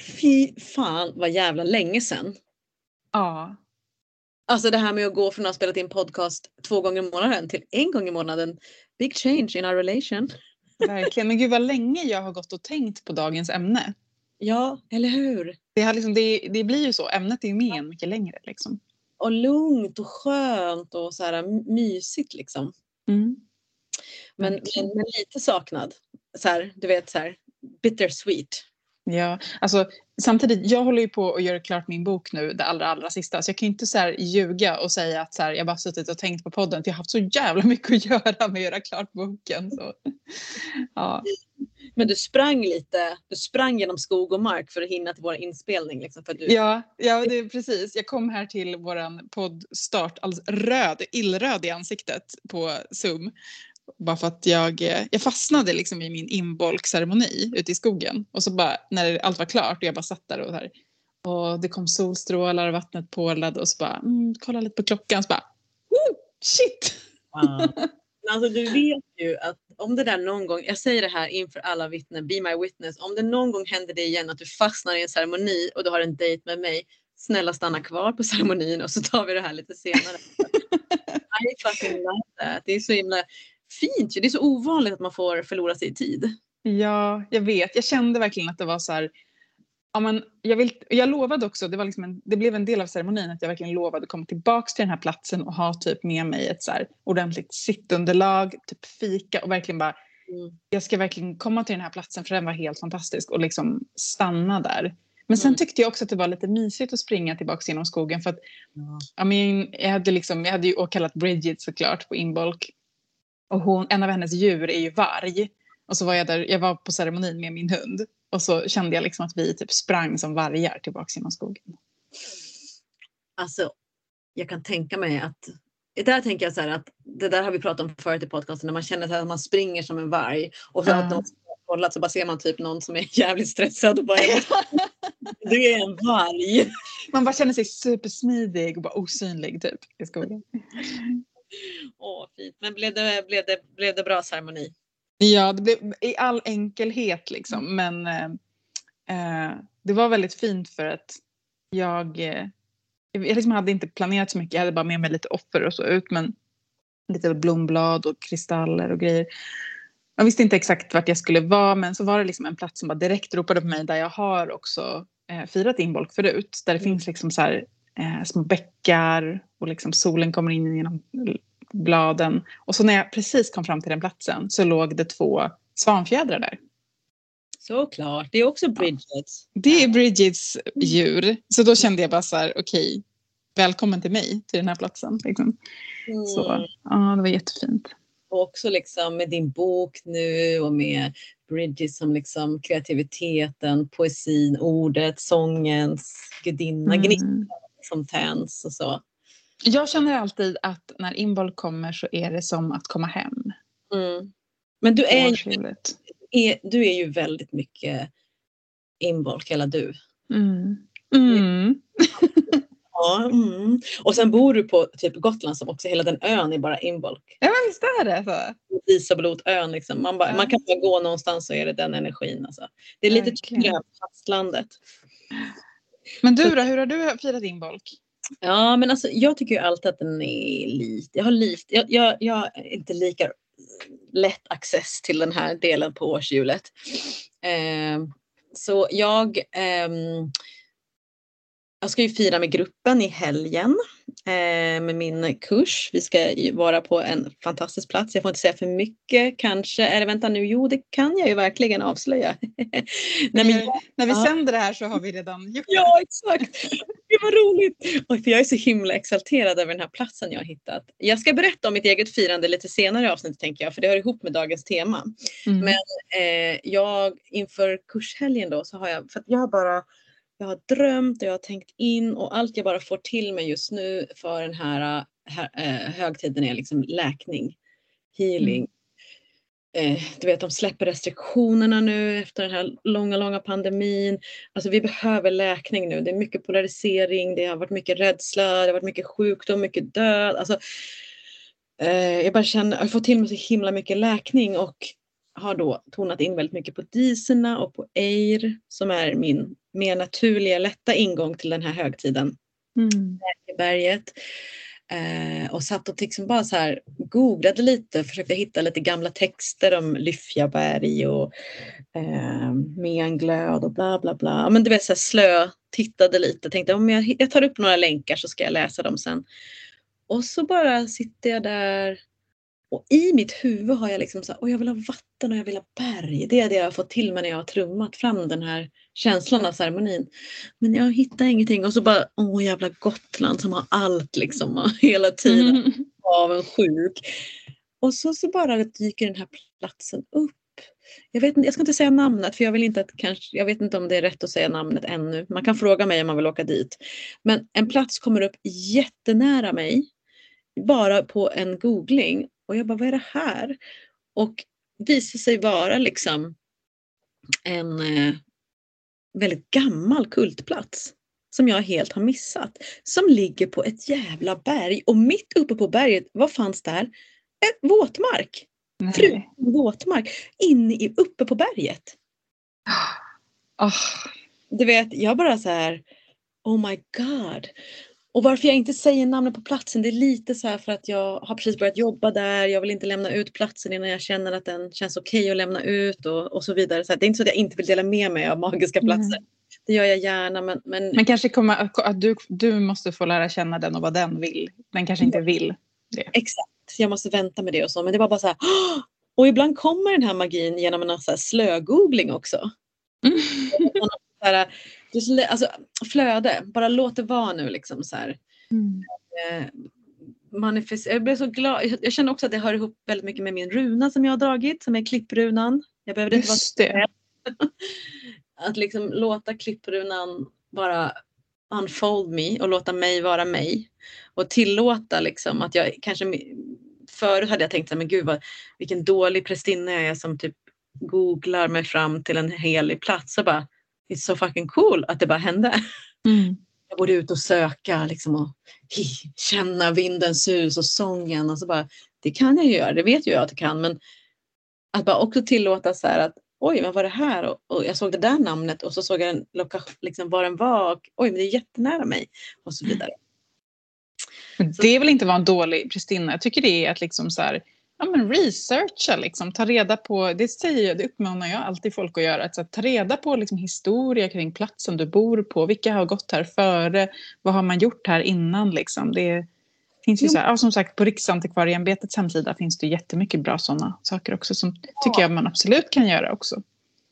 fy fan vad jävla länge sedan. Ja. Alltså det här med att gå från att ha spelat in podcast två gånger i månaden till en gång i månaden. Big change in our relation. Verkligen. Men gud vad länge jag har gått och tänkt på dagens ämne. Ja, eller hur? Det, har liksom, det, det blir ju så. Ämnet är ju med en mycket längre. Liksom. Och lugnt och skönt och så här mysigt liksom. Mm. Men, men, lite saknad. Så här, du vet så här bittersweet. Ja, alltså samtidigt, jag håller ju på att göra klart min bok nu, det allra, allra sista. Så jag kan ju inte så här ljuga och säga att så här, jag bara suttit och tänkt på podden. För jag har haft så jävla mycket att göra med att göra klart boken. Så. Ja. Men du sprang lite, du sprang genom skog och mark för att hinna till vår inspelning. Liksom, för du... Ja, ja det är precis. Jag kom här till vår poddstart alldeles röd, illröd i ansiktet på Zoom. Bara för att jag, eh, jag fastnade liksom i min inbolkceremoni ute i skogen. Och så bara när allt var klart och jag bara satt där och, här, och det kom solstrålar och vattnet pålade och så bara mm, kolla lite på klockan så bara oh, shit! Wow. Alltså du vet ju att om det där någon gång, jag säger det här inför alla vittnen, be my witness, om det någon gång händer det igen att du fastnar i en ceremoni och du har en dejt med mig, snälla stanna kvar på ceremonin och så tar vi det här lite senare. I fucking love that. Det är så himla fint ju. Det är så ovanligt att man får förlora sig i tid. Ja, jag vet. Jag kände verkligen att det var så här. Ja, men jag, vill, jag lovade också, det, var liksom en, det blev en del av ceremonin att jag verkligen lovade att komma tillbaka till den här platsen och ha typ med mig ett så här ordentligt sittunderlag, typ fika och verkligen bara mm. jag ska verkligen komma till den här platsen för den var helt fantastisk och liksom stanna där. Men sen mm. tyckte jag också att det var lite mysigt att springa tillbaka genom skogen för att ja. I mean, jag, hade liksom, jag hade ju åkallat Bridget såklart på inbolk och hon, en av hennes djur är ju varg. Och så var jag där, jag var på ceremonin med min hund. Och så kände jag liksom att vi typ sprang som vargar tillbaka genom skogen. Alltså, jag kan tänka mig att där tänker jag så här att det där har vi pratat om förut i podcasten när man känner att man springer som en varg och för att någon kollat så bara ser man typ någon som är jävligt stressad och bara du är en varg. Man bara känner sig supersmidig och bara osynlig typ i skogen. Åh, fint. Men blev det, blev, det, blev det bra ceremoni? Ja, det blev i all enkelhet liksom. Men eh, eh, det var väldigt fint för att jag, eh, jag liksom hade inte planerat så mycket. Jag hade bara med mig lite offer och så ut. Men lite blomblad och kristaller och grejer. Jag visste inte exakt vart jag skulle vara men så var det liksom en plats som bara direkt ropade på mig där jag har också eh, firat inbolk förut. Där det mm. finns liksom så här, eh, små bäckar och liksom solen kommer in genom bladen. Och så när jag precis kom fram till den platsen så låg det två svanfjädrar där. Såklart, det är också Bridgets. Det är Bridgets djur. Så då kände jag bara så här, okej, okay, välkommen till mig, till den här platsen. Liksom. Mm. Så ja, det var jättefint. Och också liksom med din bok nu och med Bridget som liksom kreativiteten, poesin, ordet, sångens gudinna, mm. gnista tänds och så. Jag känner alltid att när inboll kommer så är det som att komma hem. Mm. Men du är, ju, är, du är ju väldigt mycket inbolk, hela du. Mm. Mm. ja, mm. Och sen bor du på typ Gotland som också hela den ön är bara inbolk. Ja men visst är det så. Isablotön liksom. Man, bara, ja. man kan bara gå någonstans så är det den energin. Alltså. Det är lite tyngre på fastlandet. Men du då, hur har du firat inbolk? Ja, men alltså, jag tycker ju alltid att den är lite, jag har lite, jag, jag, jag har inte lika lätt access till den här delen på årshjulet. Eh, så jag, eh, jag ska ju fira med gruppen i helgen eh, med min kurs. Vi ska vara på en fantastisk plats. Jag får inte säga för mycket kanske. Eller vänta nu, jo det kan jag ju verkligen avslöja. Nej, men, när vi ja. sänder det här så har vi redan gjort det. Ja exakt. Det var roligt. Och för jag är så himla exalterad över den här platsen jag har hittat. Jag ska berätta om mitt eget firande lite senare i avsnittet tänker jag för det hör ihop med dagens tema. Mm. Men eh, jag inför kurshelgen då så har jag, för jag har bara jag har drömt och jag har tänkt in och allt jag bara får till mig just nu för den här, här äh, högtiden är liksom läkning, healing. Mm. Eh, du vet, de släpper restriktionerna nu efter den här långa, långa pandemin. Alltså vi behöver läkning nu. Det är mycket polarisering, det har varit mycket rädsla, det har varit mycket sjukdom, mycket död. Alltså, eh, jag bara känner, jag fått till mig så himla mycket läkning och har då tonat in väldigt mycket på diserna och på Eir som är min mer naturliga, lätta ingång till den här högtiden. Mm. berget. Eh, och satt och liksom bara så här googlade lite, försökte hitta lite gamla texter om Lyffjaberg och eh, Menglöd och bla bla bla. Men du vet så här slö, tittade lite, tänkte om jag, jag tar upp några länkar så ska jag läsa dem sen. Och så bara sitter jag där och i mitt huvud har jag liksom så här, jag vill ha vatten och jag vill ha berg. Det är det jag har fått till mig när jag har trummat fram den här känslan av ceremonin. Men jag hittar ingenting och så bara, åh jävla Gotland som har allt liksom och hela tiden Mm. avundsjuk. Och så, så bara dyker den här platsen upp. Jag, vet, inte- jag ska inte säga namnet för jag vill inte att kanske, jag vet inte om det är rätt att säga namnet ännu. Man kan fråga mig om man vill åka dit. Men en plats kommer upp jättenära mig. Bara på en googling. Och jag bara, vad är det här? Och visar sig vara liksom en eh, väldigt gammal kultplats. Som jag helt har missat. Som ligger på ett jävla berg. Och mitt uppe på berget, vad fanns där? En våtmark. Förutom våtmark. Inne i, uppe på berget. Ah, Du vet, jag bara så här, oh my god. Och varför jag inte säger namnet på platsen, det är lite så här för att jag har precis börjat jobba där. Jag vill inte lämna ut platsen innan jag känner att den känns okej att lämna ut och, och så vidare. Så här, det är inte så att jag inte vill dela med mig av magiska platser. Det gör jag gärna men, men, Men kanske komma, att du, du måste få lära känna den och vad den vill. Den kanske inte vill. exakt, jag måste vänta med det och så. Men det var bara så här, "Åh!" och ibland kommer den här magin genom en slögoogling också. Mm. Det är så lä- alltså, flöde, bara låt det vara nu liksom så här. Mm. eh, manifest- jag blev så glad. Jag, jag känner också att det hör ihop väldigt mycket med min runa som jag har dragit, som är klipprunan. Jag behöver inte vara det. att liksom låta klipprunan bara unfold me och låta mig vara mig. Och tillåta liksom att jag kanske förut hade jag tänkt så här, men gud vad, vilken dålig prästinna jag är som typ googlar mig fram till en helig plats. Så bara, it's so fucking cool att det bara hände. Mm. Jag borde ut och söka liksom och hi, känna vindens sus och sången och så bara, det kan jag ju göra, det vet ju jag att jag kan men att bara också tillåta så här att oj vad var det här och, och jag såg det där namnet och så såg jag den, liksom, var den var och oj men det är jättenära mig och så vidare. Men det vill inte vara en dålig prästinna. Jag tycker det är att liksom så här, ja, men researcha, liksom, ta reda på, det säger jag, det uppmanar jag alltid folk att göra, att här, ta reda på liksom, historia kring platsen du bor på, vilka har gått här före, vad har man gjort här innan liksom. Det finns ju så här, ja, som sagt på Riksantikvarieämbetets hemsida finns det jättemycket bra sådana saker också som tycker jag man absolut kan göra också.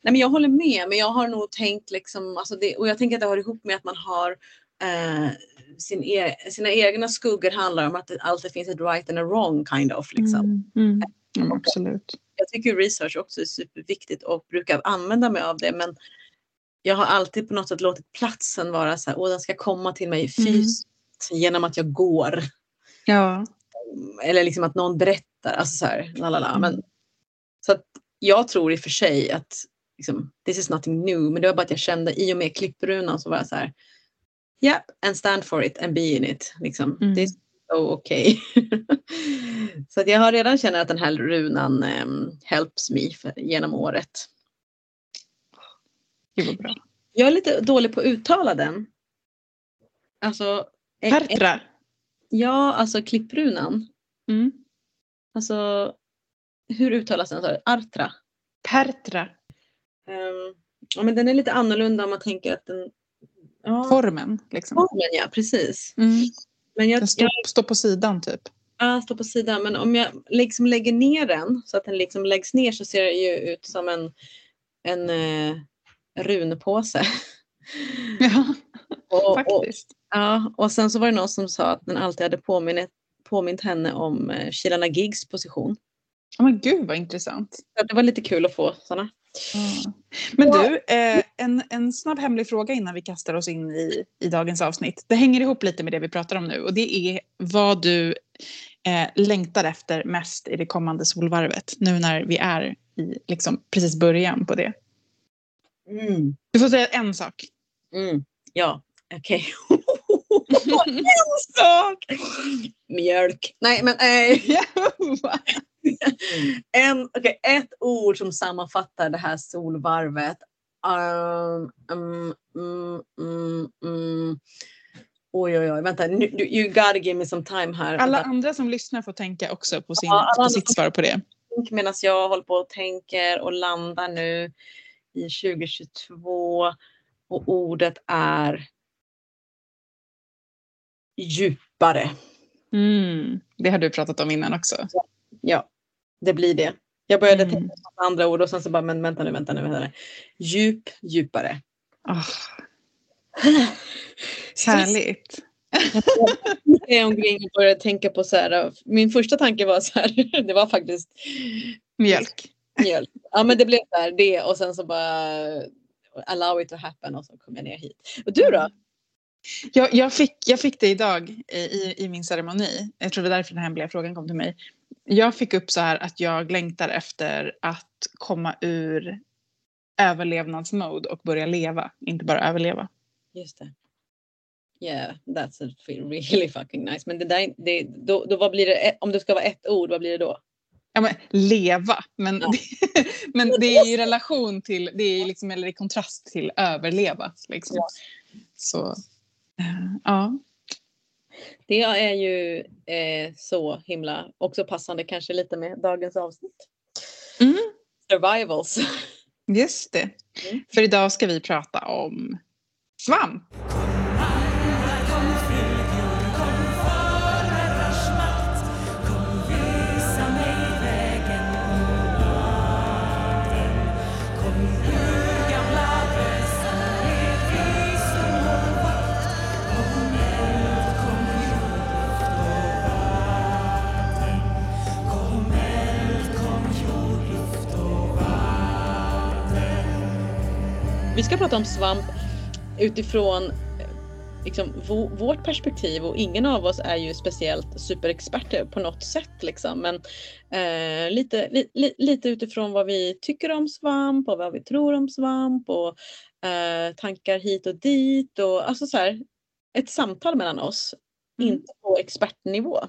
Nej, men jag håller med, men jag har nog tänkt liksom, alltså det, och jag tänker att det har ihop med att man har eh, sin e sina egna skuggor handlar om att det alltid finns ett right and a wrong kind of. Liksom. Mm, mm. Ja, absolut. Jag tycker research också är superviktigt och brukar använda mig av det, men jag har alltid på något sätt låtit platsen vara så här, åh den ska komma till mig fysiskt genom att jag går. Ja. Eller liksom att någon berättar, alltså så här, lalala. Mm. Men, så att jag tror i och för sig att liksom, this is nothing new, men det var bara att jag kände i och med klipprunan så var jag så här, yeah, and stand for it and be in it. Liksom. Mm. Det är så okej. så att jag har redan känt att den här runan um, helps me för, genom året. Gud vad bra. Jag är lite dålig på att uttala den. Alltså, eh, Pertra. ja, alltså klipprunan. Mm. Alltså, hur uttalas den? Artra. Pertra. Ehm, ja, men den är lite annorlunda om man tänker att den... Ja, Formen liksom. formen ja, precis. Mm. Men jag, står, jag, står på sidan typ. jag står på sidan, men om jag liksom lägger ner den så att den liksom läggs ner så ser det ju ut som en, en eh, runpåse. Ja, och, och, faktiskt. ja, och sen så var det någon som sa att den alltid hade påmint, påmint henne om eh, Kilana Gigs position. Ja, men gud vad intressant. Så det var lite kul att få sådana. Ja. Men du, eh, en, en snabb hemlig fråga innan vi kastar oss in i, i dagens avsnitt. Det hänger ihop lite med det vi pratar om nu och det är vad du eh, längtar efter mest i det kommande solvarvet. Nu när vi är i liksom, precis början på det. Mm. Du får säga en sak. Mm. Ja, okej. en sak! Mjölk. Nej, men eh, en, okay, ett ord som sammanfattar det här solvarvet. Um, um, oj oj oj, vänta, you gotta give me some time här. Alla andra som lyssnar får tänka också på, sin, ja, på sitt svar på det. Medan jag håller på och tänker och landar nu i 2022 och ordet är djupare. Mm, det har du pratat om innan också. Ja, det blir det. Jag började mm. tänka på andra ord och sen så bara, men vänta nu, vänta nu. Vänta nu. Djup, djupare. Oh. Härligt. Jag omkring och började tänka på så här, min första tanke var så här, det var faktiskt mjölk. Mjölk. Ja men det blev så här, det och sen så bara allow it to happen och så kom jag ner hit. Och du då? Jag, jag, fick, jag fick det idag i, i min ceremoni. Jag tror det var därför den hemliga frågan kom till mig. Jag fick upp så här att jag längtar efter att komma ur överlevnadsmode och börja leva, inte bara överleva. Just det. Yeah, that's really fucking nice. Men det där, det, då, då vad blir det, om det ska vara ett ord, vad blir det då? Ja, men, leva, men, ja. det, men det är i relation till, det är liksom, eller i kontrast till överleva. Liksom. Ja. Så, uh, ja. Det är ju eh, så himla också passande kanske lite med dagens avsnitt. Mm. Survivals. Just det. Mm. För idag ska vi prata om svamp. Ska prata om svamp utifrån liksom, vårt perspektiv och ingen av oss är ju speciellt superexperter på något sätt liksom. Men eh, lite, li, lite utifrån vad vi tycker om svamp och vad vi tror om svamp och eh, tankar hit och dit och alltså så här, ett samtal mellan oss, mm. inte på expertnivå.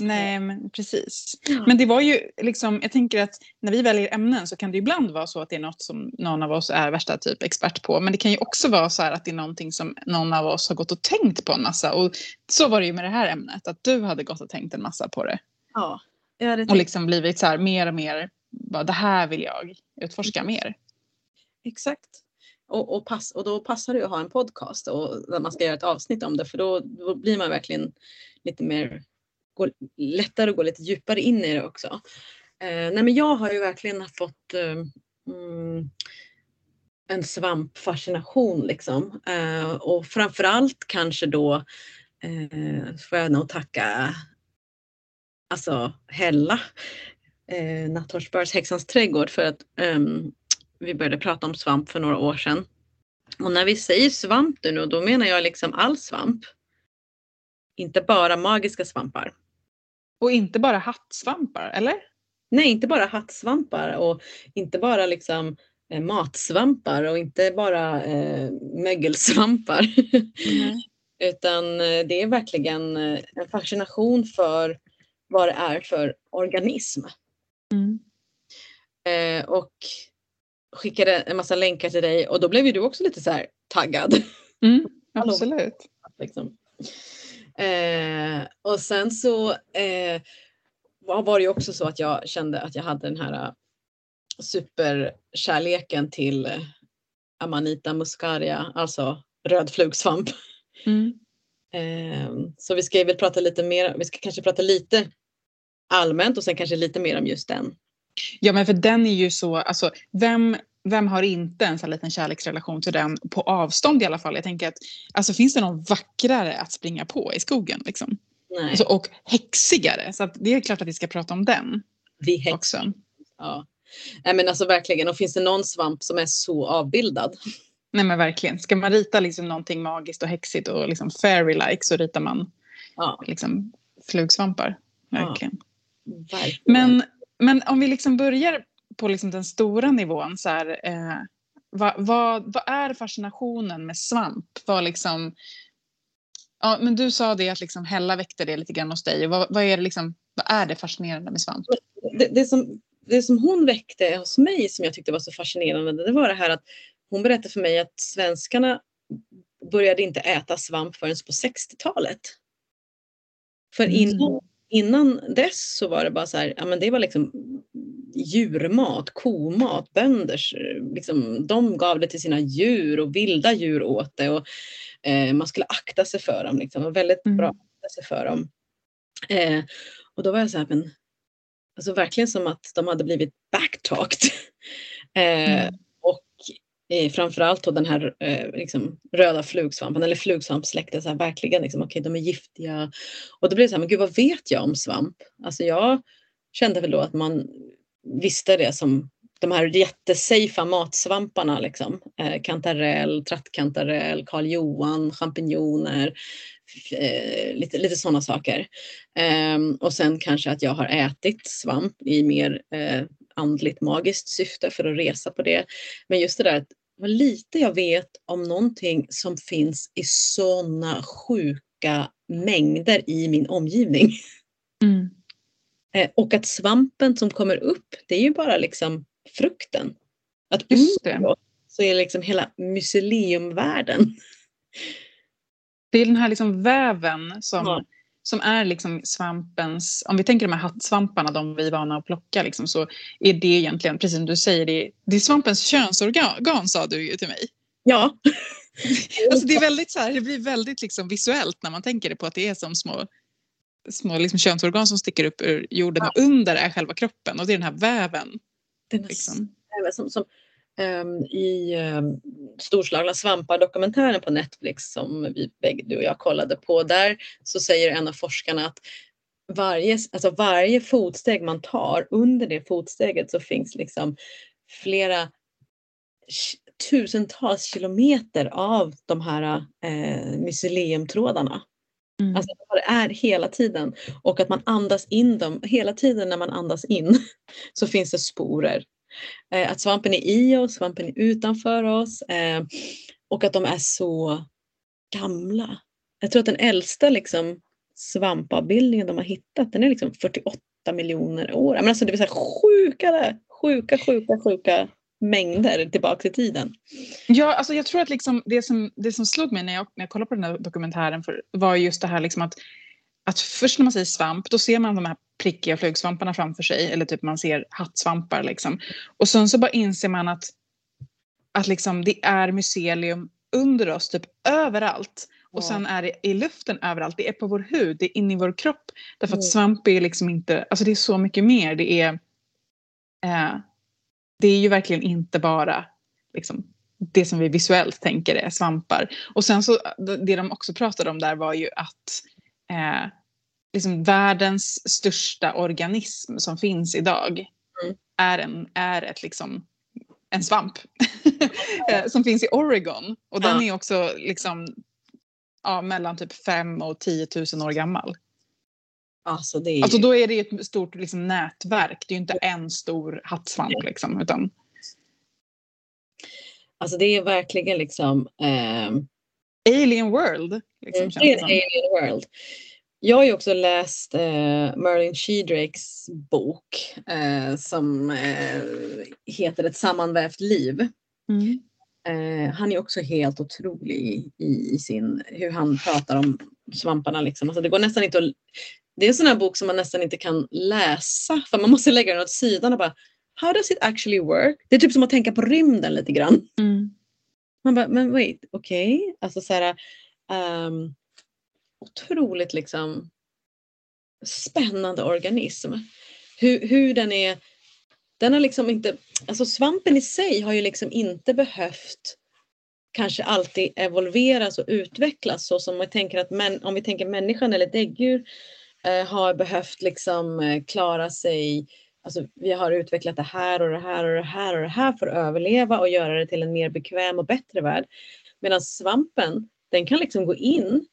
Nej, men precis. Men det var ju liksom, jag tänker att när vi väljer ämnen så kan det ibland vara så att det är något som någon av oss är värsta typ expert på. Men det kan ju också vara så här att det är någonting som någon av oss har gått och tänkt på en massa. Och så var det ju med det här ämnet, att du hade gått och tänkt en massa på det. Ja. Det och liksom blivit så här mer och mer, bara, det här vill jag utforska mer. Exakt. Och, och, pass, och då passar det att ha en podcast och där man ska göra ett avsnitt om det för då, då blir man verkligen lite mer gå, lättare att gå lite djupare in i det också. Eh, nej men jag har ju verkligen fått eh, mm, en svampfascination liksom. Eh, och framförallt kanske då eh, får jag nog tacka alltså Hella, eh, Nattorsbergs Häxans trädgård för att eh, vi började prata om svamp för några år sedan. Och när vi säger svamp nu, då menar jag liksom all svamp. Inte bara magiska svampar. Och inte bara hattsvampar, eller? Nej, inte bara hattsvampar och inte bara liksom eh, matsvampar och inte bara eh, mögelsvampar. Mm. Utan eh, det är verkligen eh, en fascination för vad det är för organism. Mm. Eh, och skickade en massa länkar till dig och då blev ju du också lite så här taggad. Mm, absolut. liksom. Eh, och sen så eh, var det ju också så att jag kände att jag hade den här eh, superkärleken till Amanita muscaria, alltså röd flugsvamp. Mm. Eh, så vi ska väl prata lite mer, vi ska kanske prata lite allmänt och sen kanske lite mer om just den. Ja men för den är ju så, alltså vem vem har inte en sån liten kärleksrelation till den på avstånd i alla fall? Jag tänker att alltså, finns det någon vackrare att springa på i skogen? Liksom? Alltså, och häxigare. Så det är klart att vi ska prata om den. Vi häx. också. Ja. Nej men alltså verkligen. Och finns det någon svamp som är så avbildad? Nej men verkligen. Ska man rita liksom någonting magiskt och häxigt och liksom fairy-like så ritar man ja. liksom flugsvampar. Verkligen. Ja. verkligen. Men, men om vi liksom börjar på liksom den stora nivån, så här, eh, vad, vad, vad, är fascinationen med svamp? Vad liksom, ja, men du sa det att liksom Hella väckte det lite grann hos dig. Vad, vad, är, det liksom, vad är det fascinerande med svamp? Det, det, som, det som hon väckte hos mig som jag tyckte var så fascinerande det var det här att hon berättade för mig att svenskarna började inte äta svamp förrän på 60-talet. För Mm. innan, innan dess så var det bara så här, ja men det var liksom djurmat, komat, bönders, liksom, de gav det till sina djur och vilda djur åt det och eh, man skulle akta sig för dem, liksom, var väldigt Mm. bra att akta sig för dem. Eh, och då var jag så här, men alltså verkligen som att de hade blivit backtalked. eh, Mm eh, framförallt då den här eh, liksom, röda flugsvampen eller flugsvampsläktet, så här, verkligen liksom, okej de är giftiga. Och då blev det så här, men gud vad vet jag om svamp? Alltså jag kände väl då att man visste det som de här jättesafea matsvamparna liksom. Eh, kantarell, trattkantarell, Karl Johan, champinjoner, eh, lite, lite sådana saker. Eh, och sen kanske att jag har ätit svamp i mer eh, andligt magiskt syfte för att resa på det. Men just det där att vad lite jag vet om någonting som finns i sådana sjuka mängder i min omgivning. Mm. Eh, och att svampen som kommer upp, det är ju bara liksom frukten. Att Just det. så är liksom hela myceliumvärlden. Det är den här liksom väven som, Ja. Som är liksom svampens... Om vi tänker de här hattsvamparna, de vi är vana att plocka, liksom, så är det egentligen, precis som du säger, det är, det är svampens könsorgan sa du ju till mig. Ja, Alltså det, är väldigt så här, det blir väldigt liksom visuellt när man tänker det på att det är som små, små liksom könsorgan som sticker upp ur jorden och under är själva kroppen och det är den här väven. den är Liksom. även som, som i um, Storslagna svampar-dokumentären på Netflix som vi bägge, du och jag kollade på. Där så säger en av forskarna att varje, alltså varje fotsteg man tar, under det fotsteget så finns liksom flera tusentals kilometer av de här eh, myceliumtrådarna. Mm. Alltså det är hela tiden. Och att man andas in dem. Hela tiden när man andas in så finns det sporer. Eh, att svampen är i oss, svampen är utanför oss. Eh, och att de är så gamla. Jag tror att den äldsta liksom, svampavbildningen de har hittat den är liksom 48 miljoner år. Men alltså det vill säga sjuka, sjuka, sjuka, sjuka mängder tillbaka i tiden. Ja, alltså jag tror att liksom det, som, det som slog mig när jag, när jag kollade på den här dokumentären för, var just det här liksom att, att först när man säger svamp då ser man de här prickiga flugsvamparna framför sig eller typ man ser hattsvampar liksom. Och sen så bara inser man att, att liksom det är mycelium under oss typ överallt. Och sen är det i luften överallt, det är på vår hud, det är inne i vår kropp. Därför att Mm. svamp är liksom inte, alltså det är så mycket mer. Det är, eh, det är ju verkligen inte bara liksom, det som vi visuellt tänker är svampar. Och sen så, det de också pratade om där var ju att eh, liksom världens största organism som finns idag Mm. är, en, är ett liksom en svamp eh, som finns i Oregon. Och den Ja. är också liksom ja, mellan typ 5 och 10 000 år gammal. Alltså det är Alltså då är det ett stort liksom, nätverk. Det är ju inte en stor hattsvamp liksom. Utan, alltså det är verkligen liksom ehm, Alien World. Liksom, Mm, det är en. Alien World. Jag har ju också läst eh, Merlin Sheedrakes bok eh, som eh, heter Ett sammanvävt liv. Mm. Eh, han är också helt otrolig i, i sin, hur han pratar om svamparna. Liksom. Alltså det, går nästan inte att, det är en sån här bok som man nästan inte kan läsa för man måste lägga den åt sidan och bara How does it actually work? Det är typ som att tänka på rymden lite grann. Mm. Man bara, men wait, okej. Alltså så här, ehm, otroligt liksom spännande organism. Hur, hur den är, den har liksom inte, alltså svampen i sig har ju liksom inte behövt kanske alltid evolveras och utvecklas så som man tänker att män, om vi tänker människan eller däggdjur eh, har behövt liksom eh, klara sig Alltså, vi har utvecklat det här och det här och det här och det här för att överleva och göra det till en mer bekväm och bättre värld. Medan svampen, den kan liksom gå in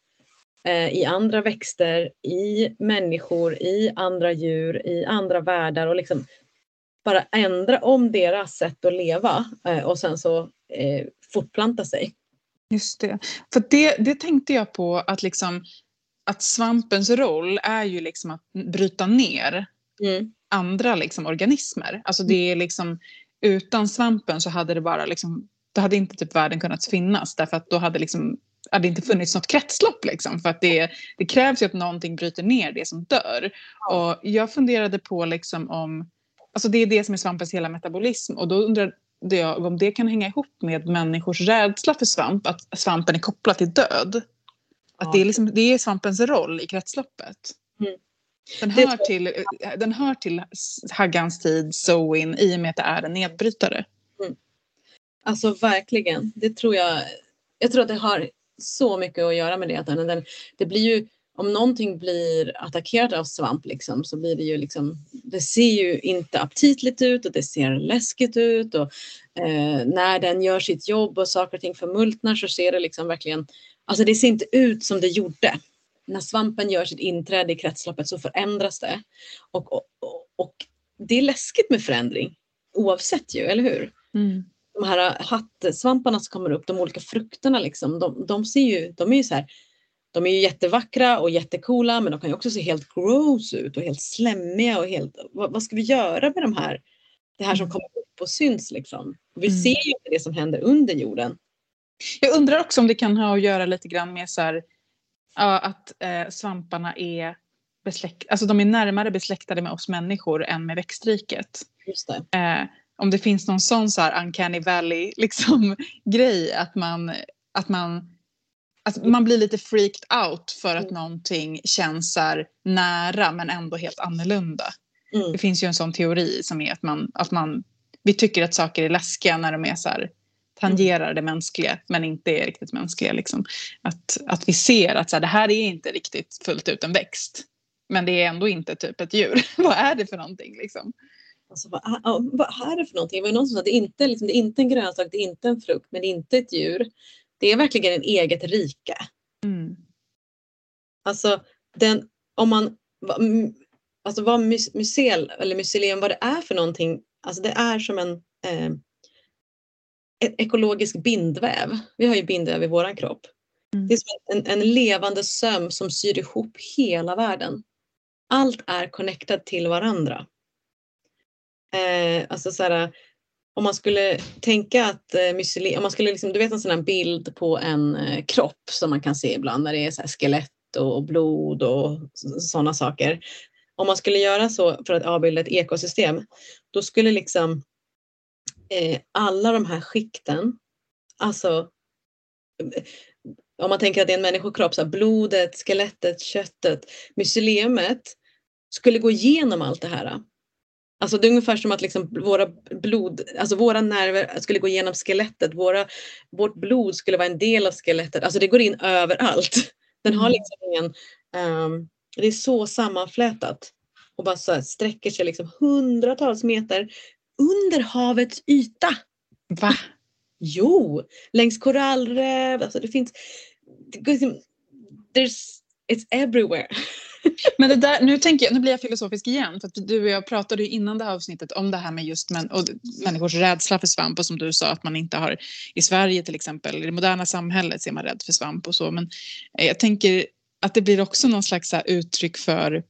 i andra växter, i människor, i andra djur, i andra världar och liksom bara ändra om deras sätt att leva eh, och sen så eh, fortplanta sig. Just det. För det, det tänkte jag på att liksom att svampens roll är ju liksom att bryta ner Mm. andra liksom organismer. Alltså det är liksom utan svampen så hade det bara liksom då hade inte typ världen kunnat finnas därför att då hade liksom hade inte funnits något kretslopp. Liksom, för att det, det krävs ju att någonting bryter ner det som dör. Och jag funderade på liksom om, alltså det är det som är svampens hela metabolism och då undrade jag om det kan hänga ihop med människors rädsla för svamp, att svampen är kopplad till död. Att det, är liksom, det är svampens roll i kretsloppet. Mm. Den, hör till, den hör till haggans tid, Sowin, i och med att det är en nedbrytare. Mm. Alltså verkligen. Det tror jag. Jag tror att det har så mycket att göra med det. Att den, det blir ju, om någonting blir attackerat av svamp liksom, så blir det ju liksom, det ser ju inte aptitligt ut och det ser läskigt ut och eh, när den gör sitt jobb och saker och ting förmultnar så ser det liksom verkligen, alltså det ser inte ut som det gjorde. När svampen gör sitt inträde i kretsloppet så förändras det och, och, och det är läskigt med förändring oavsett ju, eller hur? Mm de här hattsvamparna som kommer upp, de olika frukterna liksom, de, de ser ju, de är ju så här, de är ju jättevackra och jättekola men de kan ju också se helt gross ut och helt slemmiga och helt, vad, vad ska vi göra med de här, det här som mm. kommer upp och syns liksom. Vi mm. ser ju inte det som händer under jorden. Jag undrar också om det kan ha att göra lite grann med så här, att eh, svamparna är besläkt, alltså de är närmare besläktade med oss människor än med växtriket. Just det. Eh, om det finns någon sån så här uncanny valley liksom, grej att man, att man att man blir lite freaked out för att mm. någonting känns så nära men ändå helt annorlunda. Mm. Det finns ju en sån teori som är att man, att man vi tycker att saker är läskiga när de är så här, tangerar mm. det mänskliga men inte är riktigt mänskliga. Liksom. Att, att vi ser att så här, det här är inte riktigt fullt ut en växt. Men det är ändå inte typ ett djur. Vad är det för någonting? Liksom? Alltså, vad, vad är det för någonting? Det var någon som sa att det inte, liksom, det är inte en grönsak, det är inte en frukt, men det är inte ett djur. Det är verkligen en eget rike. Mm. Alltså, den, om man, alltså vad mycel, eller mycelium, vad det är för någonting, alltså det är som en eh, ekologisk bindväv. Vi har ju bindväv i våran kropp. Mm. Det är som en, en levande söm som syr ihop hela världen. Allt är connectat till varandra. Eh, alltså så här, om man skulle tänka att eh, myceli, om man skulle liksom, du vet en sån här bild på en eh, kropp som man kan se ibland när det är så skelett och blod och sådana saker. Om man skulle göra så för att avbilda ett ekosystem, då skulle liksom eh, alla de här skikten, alltså om man tänker att det är en människokropp, så här, blodet, skelettet, köttet, myceliumet skulle gå igenom allt det här. Alltså det är ungefär som att liksom våra blod, alltså våra nerver skulle gå igenom skelettet. Våra, vårt blod skulle vara en del av skelettet. Alltså det går in överallt. Den har mm. liksom ingen, um, det är så sammanflätat och bara så sträcker sig liksom hundratals meter under havets yta. Va? Jo, längs korallrev. Alltså det finns, det, liksom, there's, it's everywhere. Men det där, nu, tänker jag, nu blir jag filosofisk igen. För du och jag pratade ju innan det här avsnittet om det här med just män, och människors rädsla för svamp. Och som du sa att man inte har i Sverige till exempel. I det moderna samhället ser man rädd för svamp och så. Men eh, jag tänker att det blir också någon slags uttryck för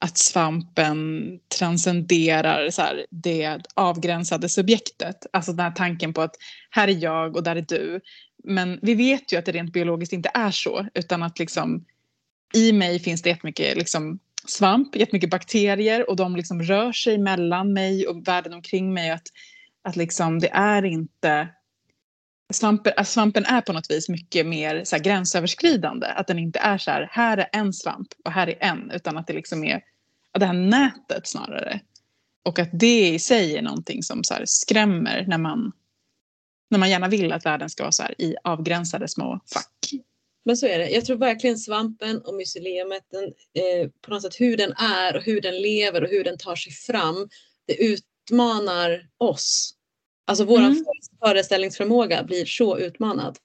att svampen transcenderar så här, det avgränsade subjektet. Alltså den här tanken på att här är jag och där är du. Men vi vet ju att det rent biologiskt inte är så. Utan att liksom i mig finns det jättemycket liksom, svamp, jättemycket bakterier och de liksom rör sig mellan mig och världen omkring mig. Att, att liksom, det är inte... Svampen, alltså svampen är på något vis mycket mer så här, gränsöverskridande. Att den inte är så här, här är en svamp och här är en. Utan att det liksom är det här nätet snarare. Och att det i sig är någonting som så här, skrämmer när man, när man gärna vill att världen ska vara så här, i avgränsade små fack. Men så är det. Jag tror verkligen svampen och myceliumet, den, eh, på något sätt hur den är och hur den lever och hur den tar sig fram, det utmanar oss. Alltså vår mm. föreställningsförmåga blir så utmanad.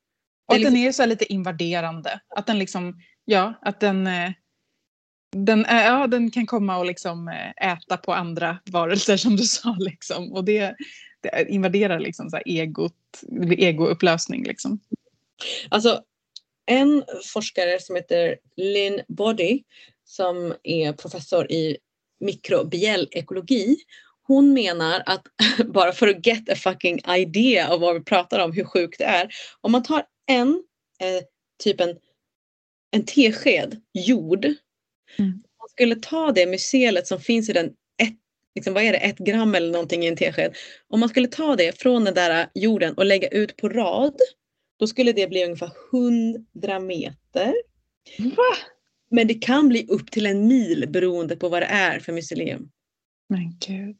Och att liksom... den är så lite invaderande. Att den liksom, ja, att den, eh, den, eh, ja, den kan komma och liksom eh, äta på andra varelser som du sa. Liksom. Och det, det invaderar liksom så här egot, egoupplösning. Liksom. Alltså en forskare som heter Lynn Body som är professor i mikrobiell ekologi. Hon menar att bara för att get a fucking idea av vad vi pratar om, hur sjukt det är. Om man tar en eh, typ en, en tesked jord. Mm. Man skulle ta det mycelet som finns i den, ett, liksom, vad är det, ett gram eller någonting i en tesked. Om man skulle ta det från den där jorden och lägga ut på rad, då skulle det bli ungefär 100 meter. Va? Men det kan bli upp till en mil beroende på vad det är för mycelium. Men gud.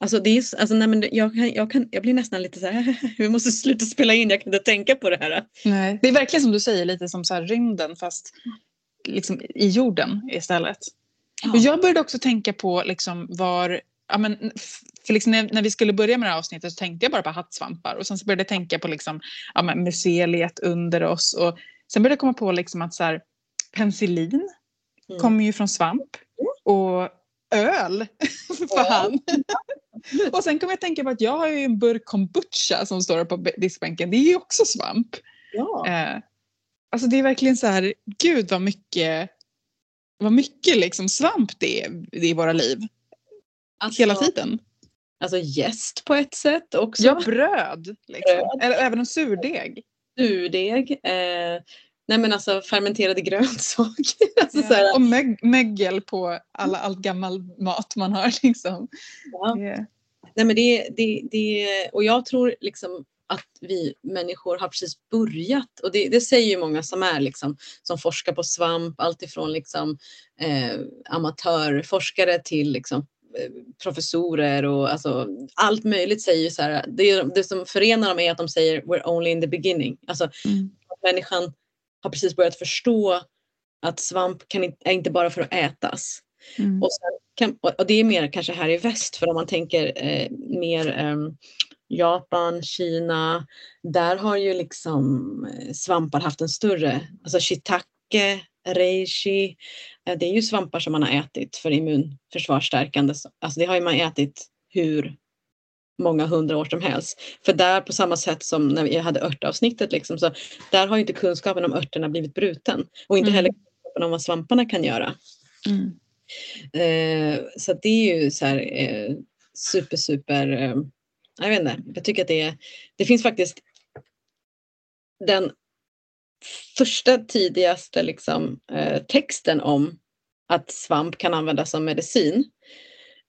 Alltså, det är, alltså nej, men jag, kan, jag, kan, jag blir nästan lite så här, vi måste sluta spela in, jag kan inte tänka på det här. Nej. Det är verkligen som du säger, lite som så här rymden fast liksom i jorden istället. Ja. Och jag började också tänka på liksom var Ja, men, för liksom när, när vi skulle börja med det här avsnittet så tänkte jag bara på hattsvampar och sen så började jag tänka på liksom, ja, men, myceliet under oss och sen började jag komma på liksom att så här, penicillin Mm. kommer ju från svamp och öl för fan. och sen kom jag tänka på att jag har ju en burk kombucha som står på diskbänken. Det är ju också svamp. Ja. Eh, alltså det är verkligen så här, gud vad mycket, vad mycket liksom svamp det är i våra liv. Alltså, Hela tiden. Alltså jäst på ett sätt också. Ja, bröd. Liksom. Bröd. Eller även en surdeg. Surdeg. Eh, nej men alltså fermenterade grönsaker. alltså, så här, Och mög, mögel på alla, allt gammal mat man har. Liksom. ja. Det- Nej men det, det, det, och jag tror liksom att vi människor har precis börjat och det, det säger ju många som är liksom som forskar på svamp, alltifrån liksom eh, amatörforskare till liksom professorer och alltså allt möjligt säger ju så här. Det, det som förenar dem är att de säger we're only in the beginning. Alltså Mm. att människan har precis börjat förstå att svamp kan inte, är inte bara för att ätas. Mm. Och, kan, och det är mer kanske här i väst för om man tänker eh, mer ehm, Japan, Kina, där har ju liksom eh, svampar haft en större, alltså shiitake, reishi, eh, det är ju svampar som man har ätit för immunförsvarsstärkande. Alltså det har ju man ätit hur många hundra år som helst. För där på samma sätt som när vi hade örtavsnittet liksom, så där har ju inte kunskapen om örterna blivit bruten och inte Mm. heller kunskapen om vad svamparna kan göra. Mm. Eh, så det är ju så här eh, super, super, eh, jag vet inte, jag tycker att det är, det finns faktiskt den första tidigaste liksom, eh, texten om att svamp kan användas som medicin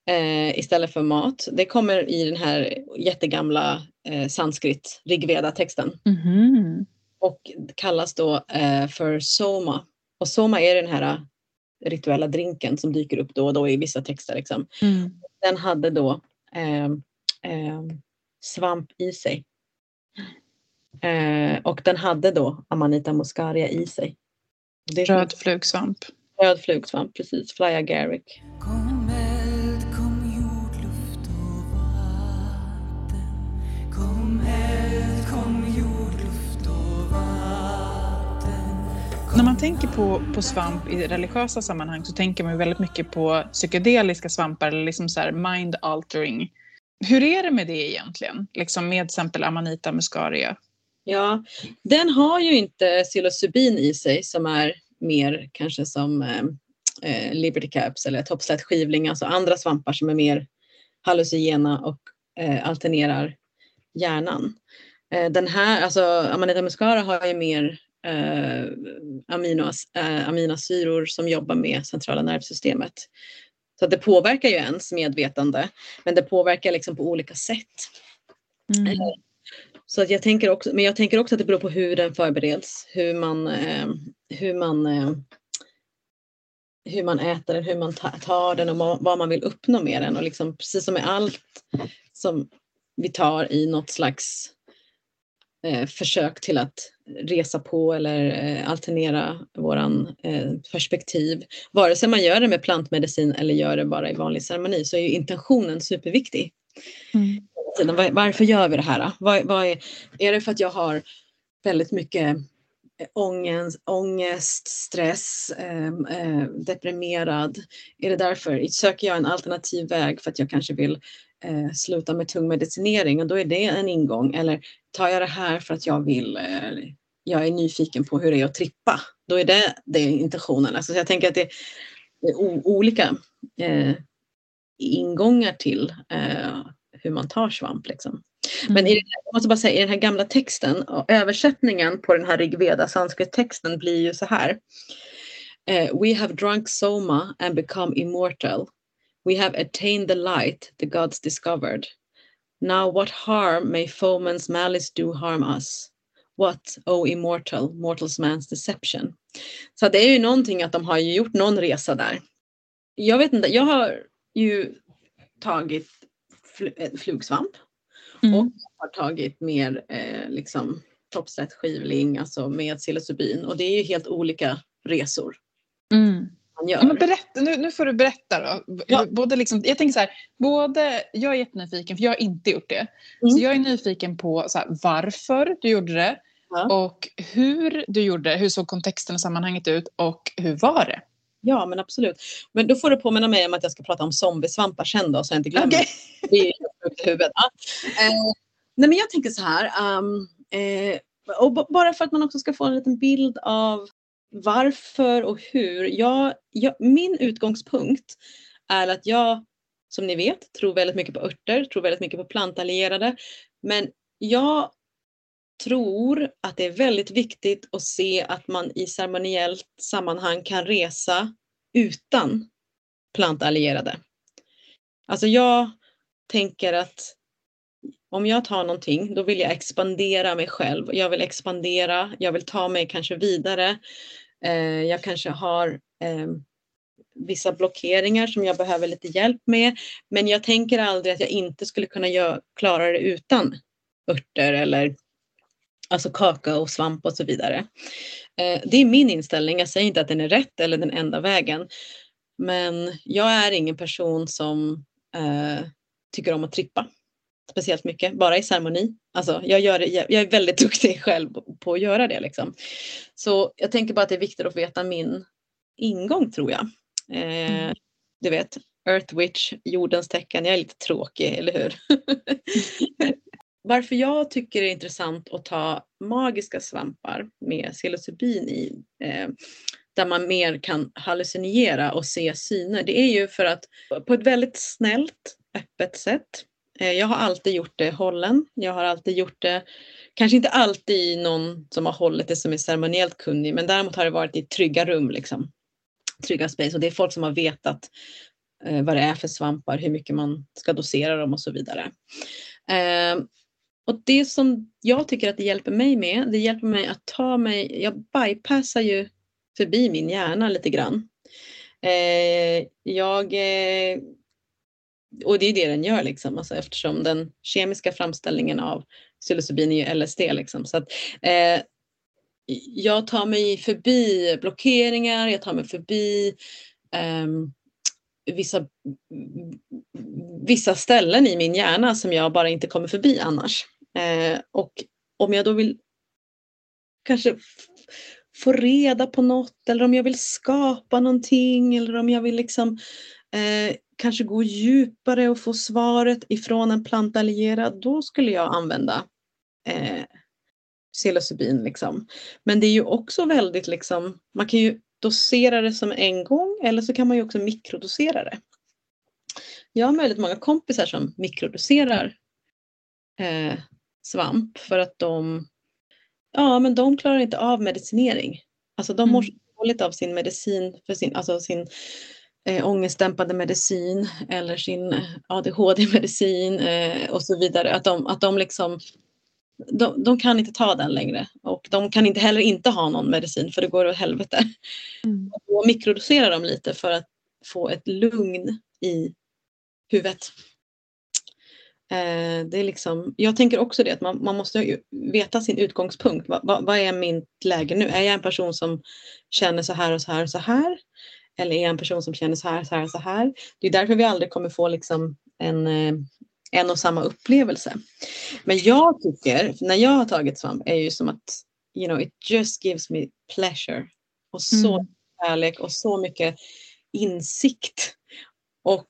eh, istället för mat. Det kommer i den här jättegamla eh, sanskrit rigveda-texten Mhm. och kallas då eh, för soma. Och soma är den här rituella drinken som dyker upp då och då i vissa texter. Liksom. Mm. Den hade då eh, eh, svamp i sig. Eh, och den hade då Amanita muscaria i sig. Det Röd flugsvamp. röd flugsvamp, precis. Fly agaric. Kom eld, kom jord, luft och vatten Kom eld, kom jord, luft och vatten När man tänker på, på svamp i religiösa sammanhang så tänker man ju väldigt mycket på psykedeliska svampar eller liksom så här mind altering. Hur är det med det egentligen? Liksom med till exempel Amanita muscaria. Ja, den har ju inte psilocybin i sig som är mer kanske som eh, eh, Liberty Caps eller Topslat skivling, alltså andra svampar som är mer hallucinogena och eh, alternerar hjärnan. Eh, den här, alltså Amanita muscara har ju mer eh, aminos, eh, aminosyror som jobbar med centrala nervsystemet. Så att det påverkar ju ens medvetande, men det påverkar liksom på olika sätt. Mm. Så att jag tänker också, men jag tänker också att det beror på hur den förbereds, hur man, eh, hur man, eh, hur man äter den, hur man tar den och vad man vill uppnå med den. Och liksom, precis som med allt som vi tar i något slags eh, försök till att resa på eller eh, alternera våran eh, perspektiv. Vare sig man gör det med plantmedicin eller gör det bara i vanlig ceremoni så är ju intentionen superviktig Mm tiden. Var- Varför gör vi det här? Vad, vad är, är det för att jag har väldigt mycket eh, ångest, ångest stress, eh, eh, deprimerad? Är det därför? Söker jag en alternativ väg för att jag kanske vill eh, sluta med tung medicinering och då är det en ingång. Eller tar jag det här för att jag vill eh, jag är nyfiken på hur det är att trippa. Då är det, det är intentionen. Alltså, jag tänker att det är olika eh, ingångar till eh, hur man tar svamp. Liksom. Men i, den här- jag måste bara säga, i den här gamla texten, och översättningen på den här Rigveda sanskrit-texten blir ju så här. Eh, We have drunk soma and become immortal. We have attained the light the gods discovered. Now what harm may foeman's malice do harm us? What, O immortal, mortals man's deception? Så det är ju någonting att de har gjort någon resa där. Jag vet inte, jag har ju tagit fl- eh, flugsvamp Mm. och har tagit mer eh, liksom toppslätt skivling, alltså med psilocybin. Och det är ju helt olika resor Mm. Ja, men berätta, nu, nu får du berätta då. Ja. Både liksom, jag tänker så här, både, jag är jättenyfiken för jag har inte gjort det. Mm. Så jag är nyfiken på så här, varför du gjorde det Ja. och hur du gjorde det. Hur såg kontexten och sammanhanget ut och hur var det? Ja men absolut. Men då får du påminna mig om att jag ska prata om zombiesvampar sen då så jag inte glömmer. Okej. Det är i huvudet. Ja. Eh, nej men jag tänker så här. Um, eh, och bara för att man också ska få en liten bild av varför och hur. Jag, jag, min utgångspunkt är att jag, som ni vet, tror väldigt mycket på örter, tror väldigt mycket på plantallierade. Men jag tror att det är väldigt viktigt att se att man i ceremoniellt sammanhang kan resa utan plantallierade. Alltså jag tänker att om jag tar någonting, då vill jag expandera mig själv. Jag vill expandera, jag vill ta mig kanske vidare. Eh, jag kanske har eh, vissa blockeringar som jag behöver lite hjälp med. Men jag tänker aldrig att jag inte skulle kunna klara det utan örter eller alltså kakao, svamp och så vidare. Eh, det är min inställning. Jag säger inte att den är rätt eller den enda vägen. Men jag är ingen person som eh, tycker om att trippa speciellt mycket, bara i ceremoni. Alltså, jag, gör det, jag är väldigt duktig själv på att göra det. Liksom. Så jag tänker bara att det är viktigt att veta min ingång tror jag. Eh, Mm. Du vet, Earth Witch, jordens tecken. Jag är lite tråkig, eller hur? Varför jag tycker det är intressant att ta magiska svampar med psilocybin i, eh, där man mer kan hallucinera och se syner, det är ju för att på ett väldigt snällt, öppet sätt. Eh, jag har alltid gjort det hållen. Jag har alltid gjort det, kanske inte alltid någon som har hållit det som är ceremoniellt kunnig, men däremot har det varit i trygga rum, liksom. trygga space. Och det är folk som har vetat eh, vad det är för svampar, hur mycket man ska dosera dem och så vidare. Eh, och det som jag tycker att det hjälper mig med, det hjälper mig att ta mig, jag bypassar ju förbi min hjärna lite grann. Eh, jag, eh, och det är det den gör liksom, alltså eftersom den kemiska framställningen av psilocybin är ju LSD liksom. Så att, eh, jag tar mig förbi blockeringar, jag tar mig förbi ehm, vissa, vissa ställen i min hjärna som jag bara inte kommer förbi annars. Eh, och om jag då vill kanske få reda på något eller om jag vill skapa någonting eller om jag vill liksom eh, kanske gå djupare och få svaret ifrån en plantallierad, då skulle jag använda eh, psilocybin. Liksom. Men det är ju också väldigt liksom, man kan ju dosera det som en gång eller så kan man ju också mikrodosera det. Jag har väldigt många kompisar som mikrodoserar eh, svamp för att de, ja, men de klarar inte av medicinering. Alltså de mår Mm. så dåligt av sin medicin, för sin, alltså sin eh, ångestdämpande medicin eller sin ADHD-medicin eh, och så vidare. Att de, att de liksom de, de kan inte ta den längre och de kan inte heller inte ha någon medicin för det går åt helvete. Mm. Och då mikrodoserar de lite för att få ett lugn i huvudet. Eh, det är liksom, jag tänker också det att man, man måste ju veta sin utgångspunkt. Va, va, vad är mitt läge nu? Är jag en person som känner så här och så här och så här? Eller är jag en person som känner så här, så här och så här? Det är därför vi aldrig kommer få liksom en, eh, en och samma upplevelse. Men jag tycker, när jag har tagit svamp, är ju som att you know, it just gives me pleasure. Och så Mm. kärlek och så mycket insikt. Och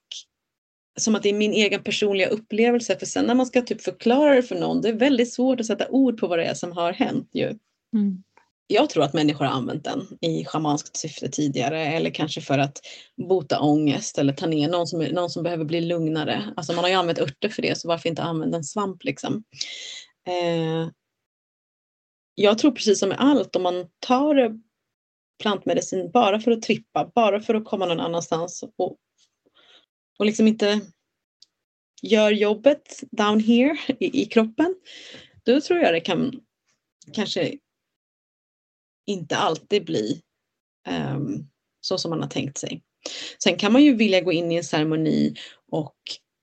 som att det är min egen personliga upplevelse. För sen när man ska typ förklara det för någon, det är väldigt svårt att sätta ord på vad det är som har hänt. Ju. Mm. jag tror att människor har använt den i schamanskt syfte tidigare eller kanske för att bota ångest eller ta ner någon som, någon som behöver bli lugnare. Alltså man har ju använt örter för det så varför inte använda en svamp liksom. Eh, jag tror precis som med allt om man tar plantmedicin bara för att trippa, bara för att komma någon annanstans och, och liksom inte gör jobbet down here i, i kroppen. Då tror jag det kan kanske inte alltid bli um, så som man har tänkt sig. Sen kan man ju vilja gå in i en ceremoni och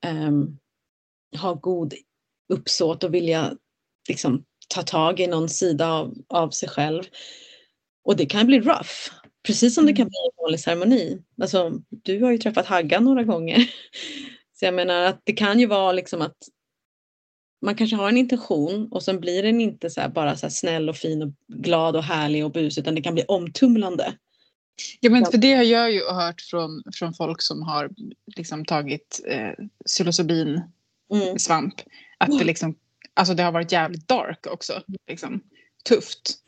um, ha god uppsåt och vilja liksom, ta tag i någon sida av, av sig själv. Och det kan bli rough. Precis som det kan mm. bli en vanlig ceremoni. Alltså, du har ju träffat Hagga några gånger. Så jag menar att det kan ju vara liksom att man kanske har en intention och sen blir den inte så bara så snäll och fin och glad och härlig och bus utan det kan bli omtumlande. Ja men för det har jag ju hört från, från folk som har liksom tagit eh, psilocybin mm. svamp. Att det liksom, alltså det har varit jävligt dark också. Liksom. Tufft.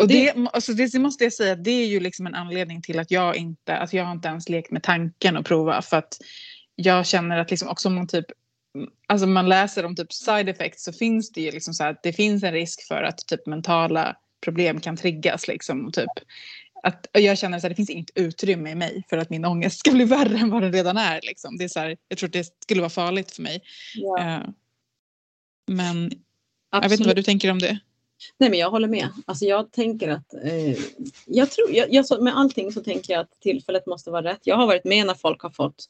Och det, alltså det måste jag säga, det är ju liksom en anledning till att jag inte, alltså jag har inte ens lekt med tanken att prova för att jag känner att liksom också om man typ alltså man läser om typ side effects så finns det ju liksom så att det finns en risk för att typ mentala problem kan triggas liksom och typ att jag känner att det finns inget utrymme i mig för att min ångest ska bli värre än vad den redan är. Liksom. Det är så här, jag tror att det skulle vara farligt för mig. Ja. Uh, men Absolut. jag vet inte vad du tänker om det. Nej men jag håller med. Alltså jag tänker att eh, jag tror, jag, jag, med allting så tänker jag att tillfället måste vara rätt. Jag har varit med när folk har fått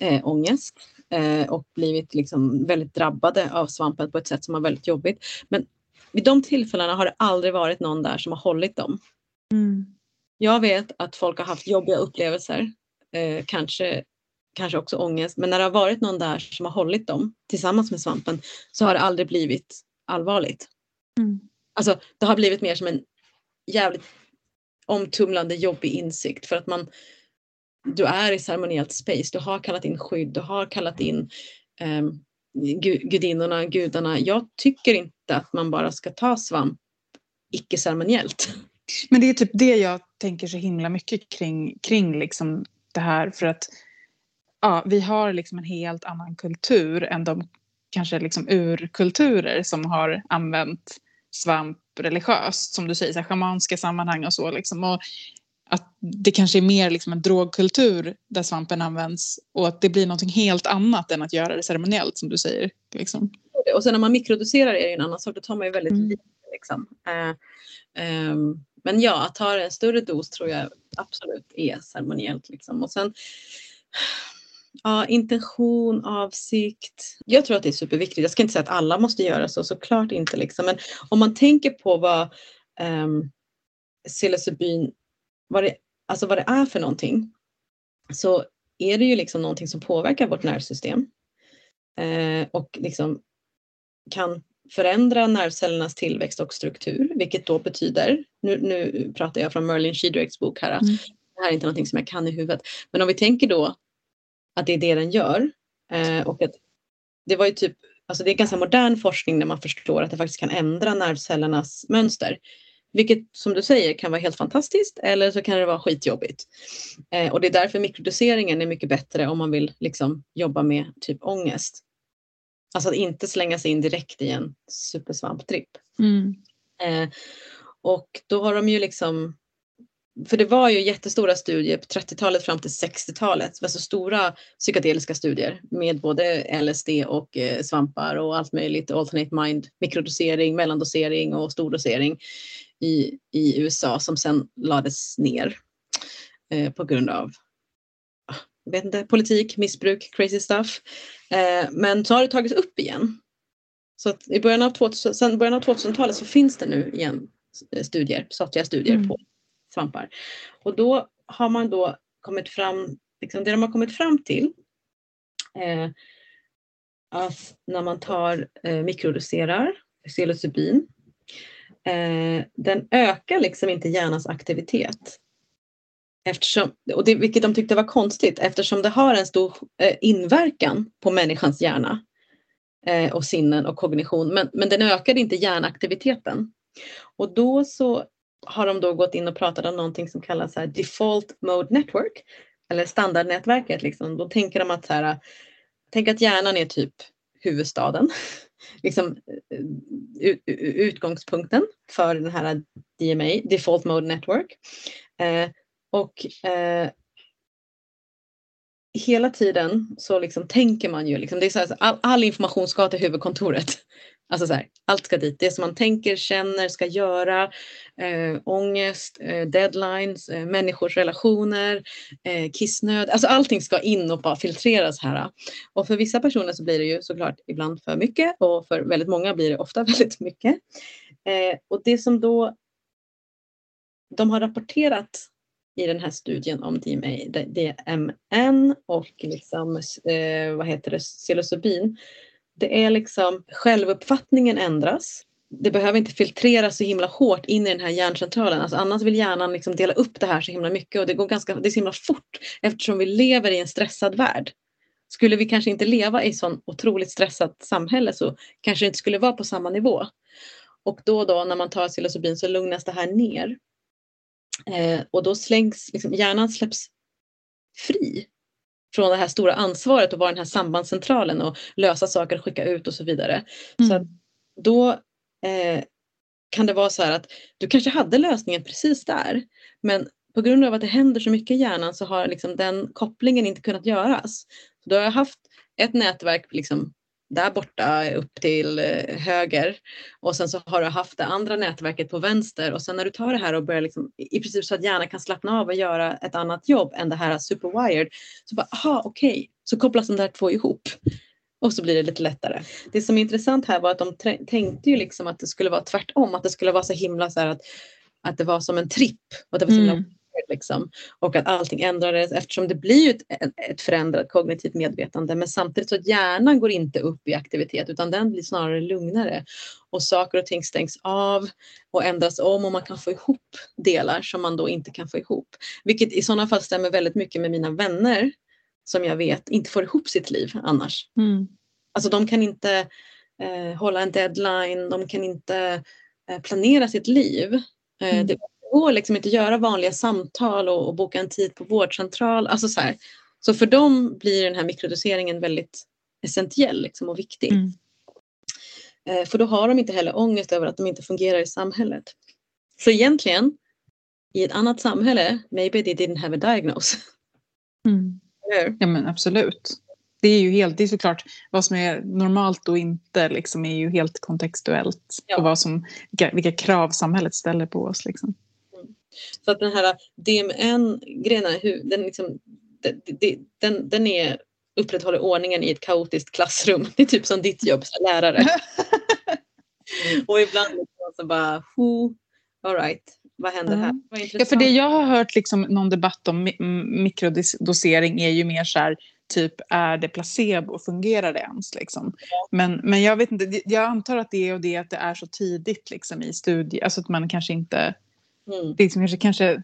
eh, ångest eh, och blivit liksom väldigt drabbade av svampen på ett sätt som var väldigt jobbigt. Men vid de tillfällena har det aldrig varit någon där som har hållit dem. Mm. Jag vet att folk har haft jobbiga upplevelser, eh, kanske, kanske också ångest, men när det har varit någon där som har hållit dem tillsammans med svampen så har det aldrig blivit allvarligt. Mm. Alltså det har blivit mer som en jävligt omtumlande jobbig insikt för att man du är i ceremoniellt space, du har kallat in skydd, du har kallat in um, gudinnorna, gudarna. Jag tycker inte att man bara ska ta svamp icke-ceremoniellt. Men det är typ det jag tänker så himla mycket kring, kring liksom det här för att ja, vi har liksom en helt annan kultur än de kanske liksom urkulturer som har använt svamp religiöst, som du säger, så här, schamanska sammanhang och så. Liksom. Och att det kanske är mer liksom en drogkultur där svampen används och att det blir något helt annat än att göra det ceremoniellt som du säger. Liksom. Och sen när man mikrodoserar är det en annan sak, då tar man ju väldigt mm. lite. Liksom. Uh, um, men ja, att ta en större dos tror jag absolut är ceremoniellt. Liksom. Och sen Ja, intention, avsikt. Jag tror att det är superviktigt. Jag ska inte säga att alla måste göra så, såklart inte. Liksom. Men om man tänker på vad um, psilocybin vad det, alltså vad det är för någonting så är det ju liksom någonting som påverkar vårt nervsystem eh, och liksom kan förändra nervcellernas tillväxt och struktur, vilket då betyder, nu, nu pratar jag från Merlin Sheedrakes bok här, mm. det här är inte någonting som jag kan i huvudet, men om vi tänker då att det är det den gör eh, och att det var ju typ, alltså det är ganska modern forskning när man förstår att det faktiskt kan ändra nervcellernas mönster. Vilket som du säger kan vara helt fantastiskt eller så kan det vara skitjobbigt. Eh, och det är därför mikrodoseringen är mycket bättre om man vill liksom jobba med typ ångest. Alltså att inte slänga sig in direkt i en supersvamptripp. Mm. Eh, och då har de ju liksom för det var ju jättestora studier på 30-talet fram till 60-talet. Alltså stora psykedeliska studier med både LSD och eh, svampar och allt möjligt. Alternate mind, mikrodosering, mellandosering och stordosering i, i USA som sen lades ner eh, på grund av ah, jag vet inte, politik, missbruk, crazy stuff. Eh, men så har det tagits upp igen. Så i början av, 2000, sen början av 2000-talet så finns det nu igen studier, statliga studier mm. på svampar. Och då har man då kommit fram, liksom det de har kommit fram till eh, att när man tar eh, mikrodoserar psilocybin eh, den ökar liksom inte hjärnans aktivitet. Eftersom, och det, vilket de tyckte var konstigt eftersom det har en stor eh, inverkan på människans hjärna eh, och sinnen och kognition men, men den ökade inte hjärnaktiviteten. Och då så har de då gått in och pratat om någonting som kallas så här default mode network eller standardnätverket. Liksom. Då tänker de att, så här, tänk att hjärnan är typ huvudstaden. liksom, eh, utgångspunkten för den här DMA, default mode network. Eh, och eh, hela tiden så liksom tänker man ju, liksom, det är så här, all, all information ska till huvudkontoret. Alltså så här, allt ska dit. Det som man tänker, känner, ska göra, eh, ångest, eh, deadlines, eh, människors relationer, eh, kissnöd. Alltså allting ska in och bara filtreras här. Och för vissa personer så blir det ju såklart ibland för mycket och för väldigt många blir det ofta väldigt mycket. Eh, och det som då de har rapporterat i den här studien om DMA, DMN och liksom, eh, vad heter det, psilocybin det är liksom självuppfattningen ändras. Det behöver inte filtreras så himla hårt in i den här hjärncentralen. Alltså annars vill hjärnan liksom dela upp det här så himla mycket och det går ganska, det är så himla fort eftersom vi lever i en stressad värld. Skulle vi kanske inte leva i ett sånt otroligt stressat samhälle så kanske det inte skulle vara på samma nivå. Och då och då när man tar psilocybin så lugnas det här ner. Eh, och då slängs, liksom, hjärnan släpps fri från det här stora ansvaret att vara den här sambandscentralen och lösa saker och skicka ut och så vidare. Mm. Så då eh, kan det vara så här att du kanske hade lösningen precis där men på grund av att det händer så mycket i hjärnan så har liksom den kopplingen inte kunnat göras. Så då har jag haft ett nätverk liksom där borta upp till eh, höger och sen så har du haft det andra nätverket på vänster och sen när du tar det här och börjar liksom, i princip så att hjärnan kan slappna av och göra ett annat jobb än det här superwired så bara aha okej okay. så kopplas de där två ihop och så blir det lite lättare. Det som är intressant här var att de tänkte ju liksom att det skulle vara tvärtom att det skulle vara så himla så här att att det var som en tripp och det var så himla mm. Liksom. Och att allting ändrades eftersom det blir ett, ett förändrat kognitivt medvetande. Men samtidigt så hjärnan går inte upp i aktivitet utan den blir snarare lugnare. Och saker och ting stängs av och ändras om och man kan få ihop delar som man då inte kan få ihop. Vilket i sådana fall stämmer väldigt mycket med mina vänner som jag vet inte får ihop sitt liv annars. Mm. Alltså de kan inte eh, hålla en deadline, de kan inte eh, planera sitt liv. Eh, mm. Det går liksom inte att göra vanliga samtal och, och boka en tid på vårdcentral. Alltså så, här. så för dem blir den här mikrodoseringen väldigt essentiell liksom, och viktig. Mm. Eh, för då har de inte heller ångest över att de inte fungerar i samhället. Så egentligen, i ett annat samhälle, maybe they didn't have a diagnosis. Mm. Ja men absolut. Det är ju helt, det är såklart vad som är normalt och inte liksom är ju helt kontextuellt. Ja. Och vad som, vilka, vilka krav samhället ställer på oss. Liksom. Så att den här DMN-grejen, den, liksom, den, den, är upprätthåller ordningen i ett kaotiskt klassrum. Det är typ som ditt jobb som lärare. och ibland så bara, all right, vad händer här? ja, för det jag har hört liksom någon debatt om mikrodosering är ju mer så här, typ är det placebo, fungerar det ens? Liksom? Ja. Men, men jag vet inte, jag antar att det är och det att det är så tidigt liksom, i studier, alltså att man kanske inte Mm. Det liksom kanske, kanske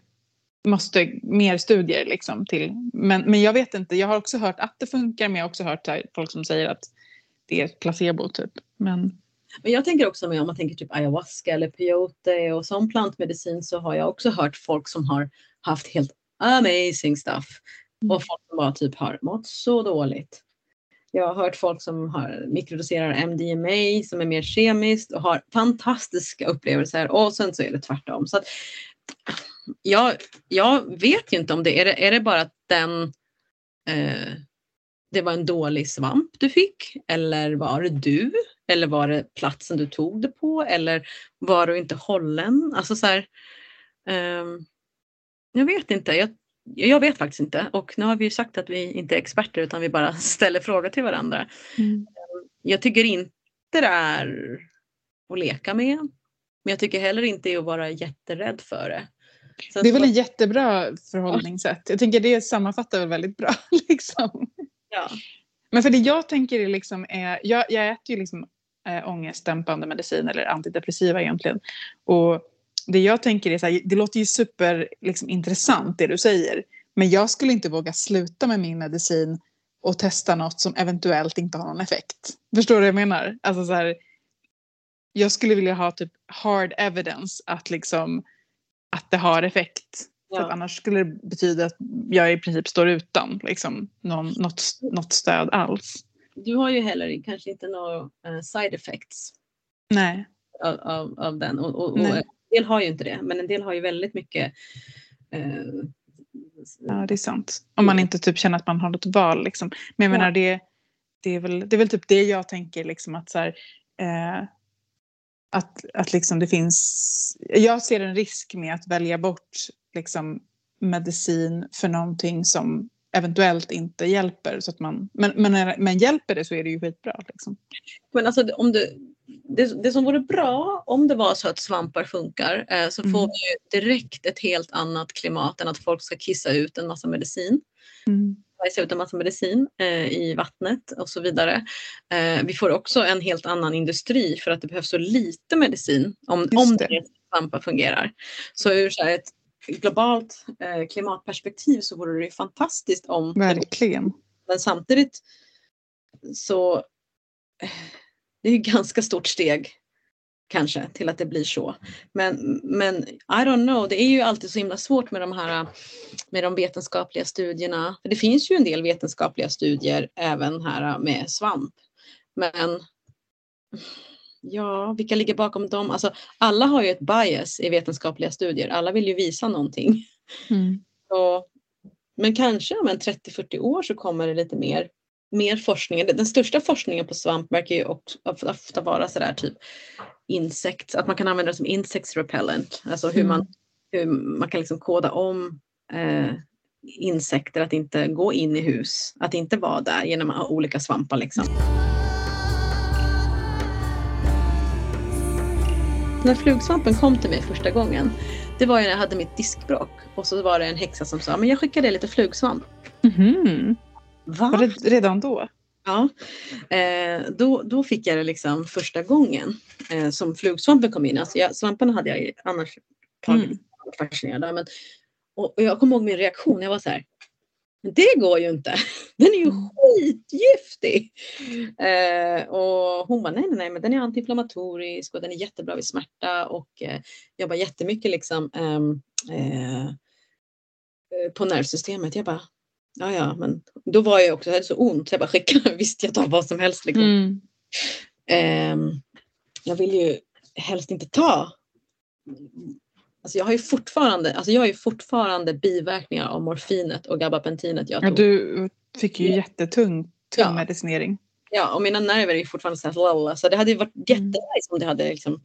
måste mer studier liksom till. Men, men jag vet inte, jag har också hört att det funkar men jag har också hört här, folk som säger att det är placebo typ. Men... Men jag tänker också med om man tänker typ ayahuasca eller peyote och som plantmedicin så har jag också hört folk som har haft helt amazing stuff. Mm. Och folk som bara typ har mått så dåligt. Jag har hört folk som har mikrodoserar MDMA som är mer kemiskt och har fantastiska upplevelser och sen så är det tvärtom. Så att, jag, jag vet ju inte om det är, det, är det bara att den eh, det var en dålig svamp du fick eller var det du? Eller var det platsen du tog det på? Eller var du inte hållen? Alltså så här, eh, jag vet inte. Jag, jag vet faktiskt inte och nu har vi ju sagt att vi inte är experter utan vi bara ställer frågor till varandra. Mm. Jag tycker inte det är att leka med. Men jag tycker heller inte att vara jätterädd för det. Så det är väl ett jättebra förhållningssätt. Jag tänker det sammanfattar väl väldigt bra. Liksom. Ja. Men för det jag tänker är liksom, är, jag, jag äter ju liksom äh, ångestdämpande medicin eller antidepressiva egentligen. Och det jag tänker är så här, det låter ju super liksom, intressant det du säger. Men jag skulle inte våga sluta med min medicin och testa något som eventuellt inte har någon effekt. Förstår du vad jag menar? Alltså så här, jag skulle vilja ha typ hard evidence att liksom att det har effekt. För Ja. att annars skulle det betyda att jag i princip står utan liksom, någon, något, något stöd alls. Du har ju heller kanske inte några eh, side effects Nej. av, av, av den. Och, och, och del har ju inte det, men en del har ju väldigt mycket eh, Ja, det är sant. Om man inte typ känner att man har något val. Liksom. Men jag Ja. menar, det, det, är väl, det är väl typ det jag tänker. Liksom, att, så här, eh, att, att liksom det finns... Jag ser en risk med att välja bort liksom, medicin för någonting som eventuellt inte hjälper. Så att man, men, men, men hjälper det så är det ju skitbra. Liksom. Men alltså om du, det, det som vore bra om det var så att svampar funkar eh, så får Mm. vi ju direkt ett helt annat klimat än att folk ska kissa ut en massa medicin. Mm. bajsa ut en massa medicin eh, i vattnet och så vidare. Eh, vi får också en helt annan industri för att det behövs så lite medicin om, Just om det. svampar fungerar. Så ur så här ett globalt eh, klimatperspektiv så vore det fantastiskt om Verkligen. men samtidigt så eh, det är ju ganska stort steg kanske till att det blir så. Men, men I don't know, det är ju alltid så himla svårt med de här med de vetenskapliga studierna. För det finns ju en del vetenskapliga studier även här med svamp. Men ja, vilka ligger bakom dem? Alltså, alla har ju ett bias i vetenskapliga studier. Alla vill ju visa någonting. Mm. Så, men kanske om en 30-40 år så kommer det lite mer, mer forskning. Den största forskningen på svamp verkar ju också ofta, vara sådär typ insekt, att man kan använda det som insects repellent. Alltså hur, Mm. man, hur man kan liksom koda om eh, insekter att inte gå in i hus, att inte vara där genom att ha olika svampar liksom. När flugsvampen kom till mig första gången, det var när jag hade mitt diskbråck och så var det en häxa som sa, men jag skickar dig lite flugsvamp. Mhm. Va? Var det redan då? Ja, eh, då, då fick jag det liksom första gången eh, som flugsvampen kom in. Alltså jag, svamparna hade jag annars tagit Mm. fascinerad av. Men, och, och jag kommer ihåg min reaktion, jag var så här, men det går ju inte. Den är ju Mm. skitgiftig. Eh, och hon bara, nej, nej, nej, men den är antiinflammatorisk och den är jättebra vid smärta och eh, jobbar jättemycket liksom ehm, eh, eh, på nervsystemet. Jag bara, ja, ja, men då var jag också, jag hade så ont så jag bara skickade, visst jag tar vad som helst liksom. Mm. Ehm, jag vill ju helst inte ta. Alltså jag har ju fortfarande, alltså jag har ju fortfarande biverkningar av morfinet och gabapentinet jag Ja, tog. du fick ju Ja. jättetung tung Ja. medicinering. Ja, och mina nerver är fortfarande så här, lalla, så det hade ju varit Mm. jättenice om det hade liksom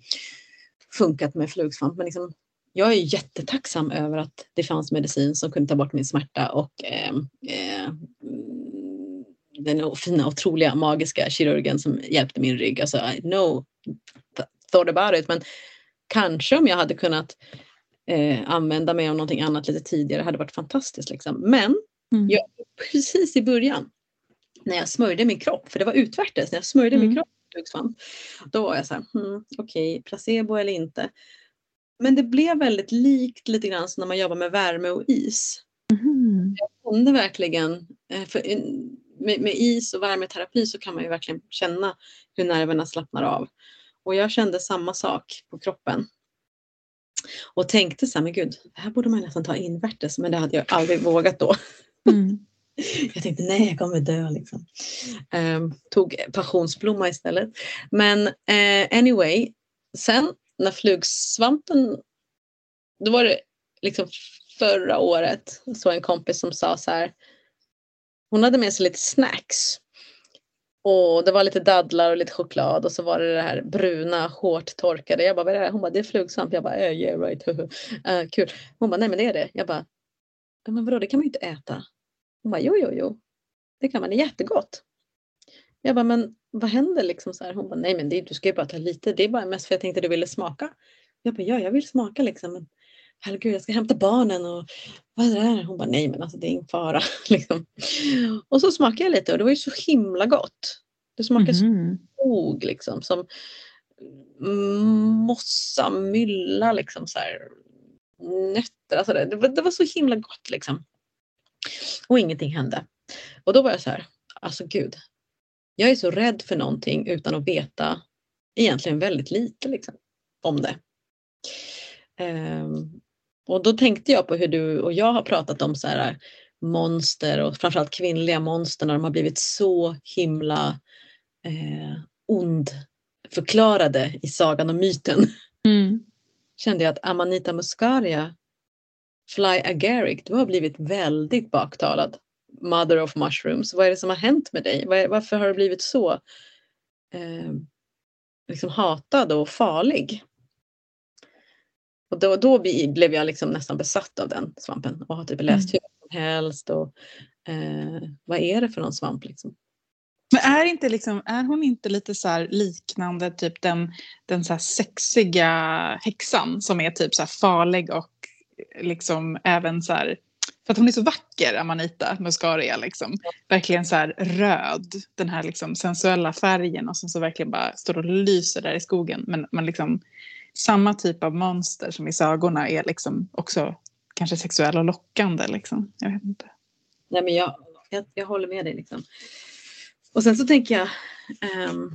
funkat med flugsvamp. Men liksom, jag är jättetacksam över att det fanns medicin som kunde ta bort min smärta och ehm, eh, mm, den fina, otroliga, magiska kirurgen som hjälpte min rygg. Alltså, th- thought about it. Men kanske om jag hade kunnat eh, använda mig av någonting annat lite tidigare hade varit fantastiskt. Liksom. Men Mm. Ja. precis i början när jag smörjde min kropp, för det var utvärtes, när jag smörjde min Mm. kropp med flugsvamp, då var jag så här, hmm, okej, placebo eller inte. Men det blev väldigt likt lite grann som när man jobbar med värme och is. Mhm. Jag kände verkligen, eh, för med, med is och värmeterapi så kan man ju verkligen känna hur nerverna slappnar av. Och jag kände samma sak på kroppen. Och tänkte så här, men gud, det här borde man nästan ta invärtes, men det hade jag aldrig vågat då. Mm. Jag tänkte nej, jag kommer dö liksom. Ehm, tog passionsblomma istället. Men eh, anyway, sen när flugsvampen, då var det liksom förra året så en kompis som sa så här. Hon hade med sig lite snacks. Och det var lite dadlar och lite choklad och så var det det här bruna, hårt torkade. Jag bara, vad är det här? Hon bara, det är flugsvamp. Jag bara, eh, yeah right. uh, kul. Hon bara, nej men det är det. Jag bara, men vadå, det kan man ju inte äta. Hon bara, jo, jo, jo. Det kan man, det är jättegott. Jag bara, men vad händer liksom så här? Hon bara, nej men det, du ska ju bara ta lite. Det är bara mest för jag tänkte du ville smaka. Jag bara, ja, jag vill smaka liksom. Men herregud, jag ska hämta barnen och vad är det här? Hon bara, nej men alltså det är ingen fara. liksom. Och så smakade jag lite och det var ju så himla gott. Det smakade Mhm. skog liksom som mm, mossa, mylla liksom så här. Nötter, alltså det, det, var, det var så himla gott liksom. Och ingenting hände. Och då var jag så här, alltså gud. Jag är så rädd för någonting utan att veta egentligen väldigt lite liksom, om det. Ehm, och då tänkte jag på hur du och jag har pratat om så här monster och framförallt kvinnliga monster när de har blivit så himla eh, ond förklarade i sagan och myten. Mm. Kände jag att Amanita muscaria, Fly Agaric, du har blivit väldigt baktalad. Mother of mushrooms. Vad är det som har hänt med dig? Var- Varför har du blivit så eh, liksom hatad och farlig? Och då, då blev jag liksom nästan besatt av den svampen och har typ läst hur mycket som helst. Och, eh, vad är det för någon svamp? Liksom? Men är, inte liksom, är hon inte lite så här liknande typ den, den så här sexiga häxan som är typ så farlig och liksom även så här för att hon är så vacker, Amanita Muscaria. Liksom. Verkligen så här röd, den här liksom sensuella färgen och som så verkligen bara står och lyser där i skogen. Men, men liksom, samma typ av monster som i sagorna är liksom också kanske sexuella och lockande. Liksom. Jag vet inte. Nej, men jag, jag, jag håller med dig. Liksom. Och sen så tänker jag ehm,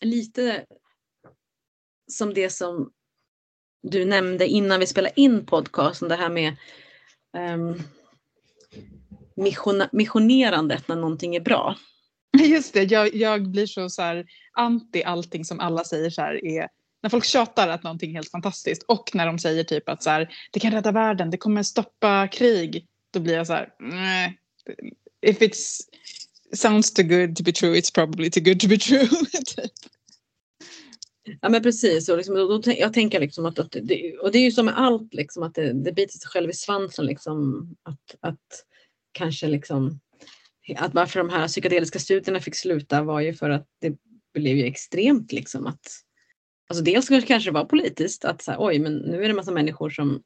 lite som det som du nämnde innan vi spelade in podcasten, det här med Ehm, um, missionerandet när någonting är bra. Just det, jag, jag blir så, så här anti allting som alla säger så här är när folk tjatar att någonting är helt fantastiskt och när de säger typ att så här, det kan rädda världen, det kommer stoppa krig, då blir jag så här, nej. If it sounds too good to be true, it's probably too good to be true. typ. Ja men precis, och liksom, då, då, jag tänker liksom att, att det, och det är ju som med allt, liksom, att det, det biter sig själv i svansen. Liksom, att, att kanske liksom, att varför de här psykedeliska studierna fick sluta var ju för att det blev ju extremt liksom att Alltså dels kanske kanske det var politiskt att så här, oj men nu är det massa människor som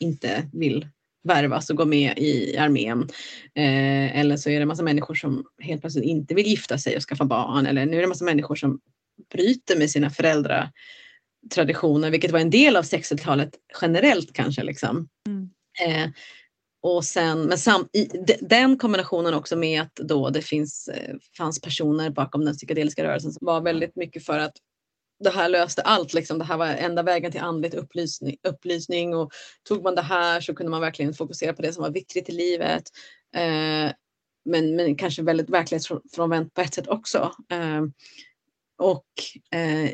inte vill värvas och gå med i armén. Eh, eller så är det massa människor som helt plötsligt inte vill gifta sig och skaffa barn. Eller nu är det massa människor som bryter med sina föräldratraditioner, vilket var en del av 60-talet generellt kanske. Liksom. Mm. Eh, och sen, men sam, i, de, den kombinationen också med att då det finns, eh, fanns personer bakom den psykedeliska rörelsen som var väldigt mycket för att det här löste allt. Liksom. Det här var enda vägen till andligt upplysning, upplysning och tog man det här så kunde man verkligen fokusera på det som var viktigt i livet. Eh, men, men kanske väldigt verklighetsfrånvänt på ett sätt också. Eh, och eh,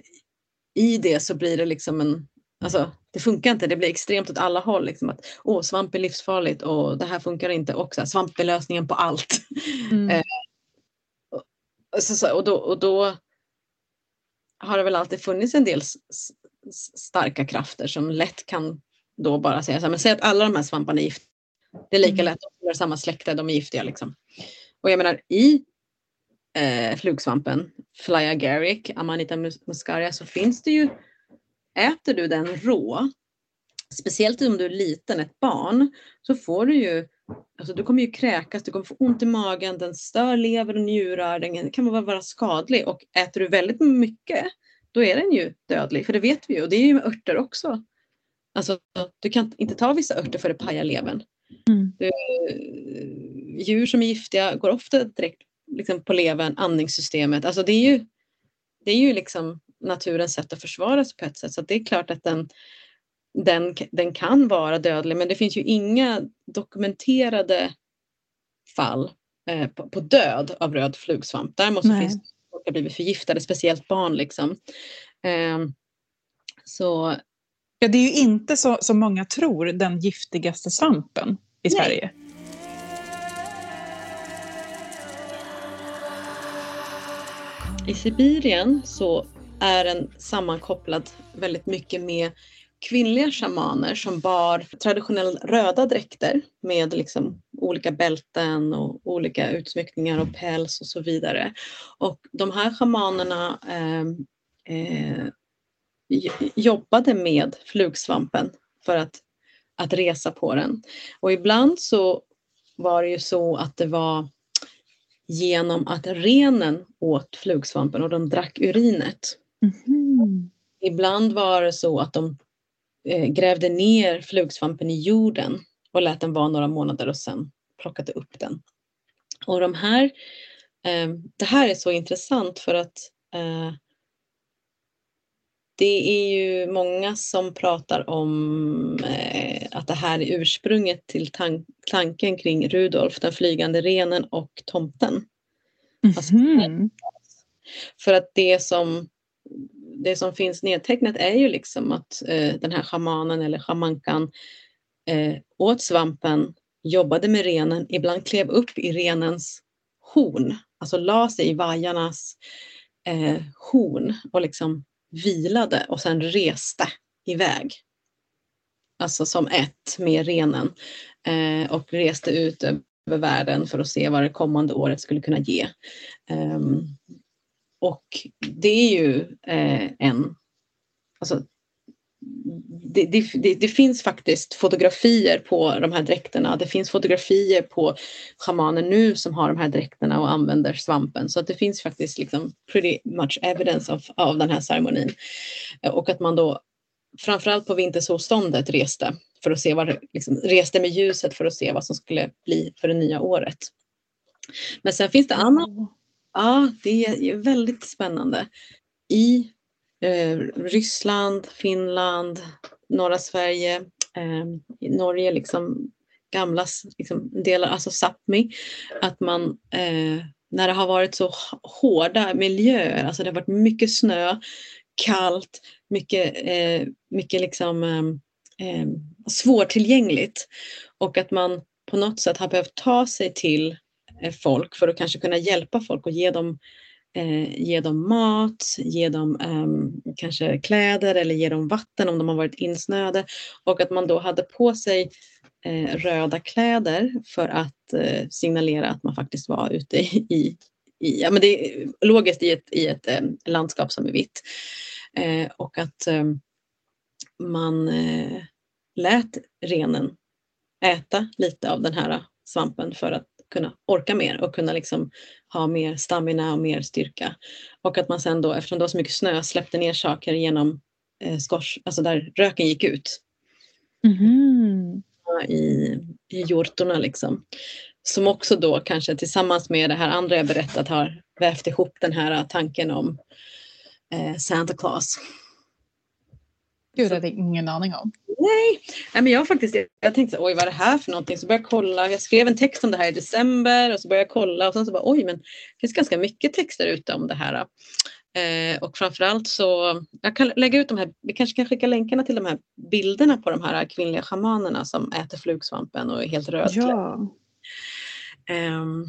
i det så blir det liksom en, alltså det funkar inte, det blir extremt åt alla håll. Liksom att, Åh, svamp är livsfarligt och det här funkar inte och så här, svamp är lösningen på allt. Mm. Eh, och, så, och, då, och då har det väl alltid funnits en del s- s- starka krafter som lätt kan då bara säga så här, men säg att alla de här svamparna är giftiga. Det är lika Mm. lätt, de tillhör samma släkte, de är giftiga liksom. Och jag menar i eh, flugsvampen, Fly agaric, Amanita mus- muscaria, så finns det ju, äter du den rå, speciellt om du är liten, ett barn, så får du ju, alltså du kommer ju kräkas, du kommer få ont i magen, den stör lever och njurar, den kan vara, vara skadlig och äter du väldigt mycket, då är den ju dödlig, för det vet vi ju och det är ju med örter också. Alltså du kan inte ta vissa örter för det pajar levern. Mm. Djur som är giftiga går ofta direkt liksom, på levern, andningssystemet. Alltså det är ju, det är ju liksom naturens sätt att försvara sig på ett sätt. Så det är klart att den, den, den kan vara dödlig men det finns ju inga dokumenterade fall eh, på, på död av röd flugsvamp. Däremot så finns det folk har blivit förgiftade, speciellt barn. Liksom. Ehm, så Ja, det är ju inte så som många tror den giftigaste svampen i Nej. Sverige. I Sibirien så är den sammankopplad väldigt mycket med kvinnliga shamaner som bar traditionellt röda dräkter med liksom olika bälten och olika utsmyckningar och päls och så vidare. Och de här shamanerna ehm, eh, eh, jobbade med flugsvampen för att, att resa på den. Och ibland så var det ju så att det var genom att renen åt flugsvampen och de drack urinet. Mhm. Ibland var det så att de eh, grävde ner flugsvampen i jorden och lät den vara några månader och sen plockade upp den. Och de här, eh, det här är så intressant för att eh, det är ju många som pratar om eh, att det här är ursprunget till tan tanken kring Rudolf, den flygande renen och tomten. Alltså, Mhm. För att det som, det som finns nedtecknat är ju liksom att eh, den här shamanen eller shamankan eh, åt svampen, jobbade med renen, ibland klev upp i renens horn, alltså la sig i vajarnas eh, horn och liksom vilade och sen reste iväg. Alltså som ett med renen eh, och reste ut över världen för att se vad det kommande året skulle kunna ge. Eh, och det är ju eh, en... Alltså, det, det, det, finns faktiskt fotografier på de här dräkterna. Det finns fotografier på shamaner nu som har de här dräkterna och använder svampen. Så att det finns faktiskt liksom pretty much evidence av, av den här ceremonin. Eh, Och att man då framförallt på vintersolståndet reste för att se vad liksom, reste med ljuset för att se vad som skulle bli för det nya året. Men sen finns det annat Ja, det är väldigt spännande. I eh, Ryssland, Finland, norra Sverige, eh, Norge, liksom gamla liksom, delar, alltså Sápmi, att man eh, när det har varit så hårda miljöer, alltså det har varit mycket snö, kallt, mycket, eh, mycket liksom, eh, eh, svårtillgängligt och att man på något sätt har behövt ta sig till eh, folk för att kanske kunna hjälpa folk och ge dem, eh, ge dem mat, ge dem eh, kanske kläder eller ge dem vatten om de har varit insnöade. Och att man då hade på sig eh, röda kläder för att eh, signalera att man faktiskt var ute i, i, i ja, men det är logiskt i ett, i ett eh, landskap som är vitt. Eh, och att eh, man eh, lät renen äta lite av den här svampen för att kunna orka mer och kunna liksom ha mer stamina och mer styrka. Och att man sen då, eftersom det var så mycket snö, släppte ner saker genom eh, skors, alltså där röken gick ut Mhm. i, i hjortorna liksom. Som också då kanske tillsammans med det här andra jag berättat har vävt ihop den här tanken om eh, Santa Claus. Gud, det hade jag ingen aning om. Nej, Nej men jag faktiskt jag tänkte oj vad är det här för någonting? Så började jag kolla. Jag skrev en text om det här i december och så började jag kolla och sen så bara oj men det finns ganska mycket texter ute om det här. Eh, och framförallt så, jag kan lägga ut de här, vi kanske kan skicka länkarna till de här bilderna på de här kvinnliga shamanerna som äter flugsvampen och är helt rödklädda. Ja. Ehm,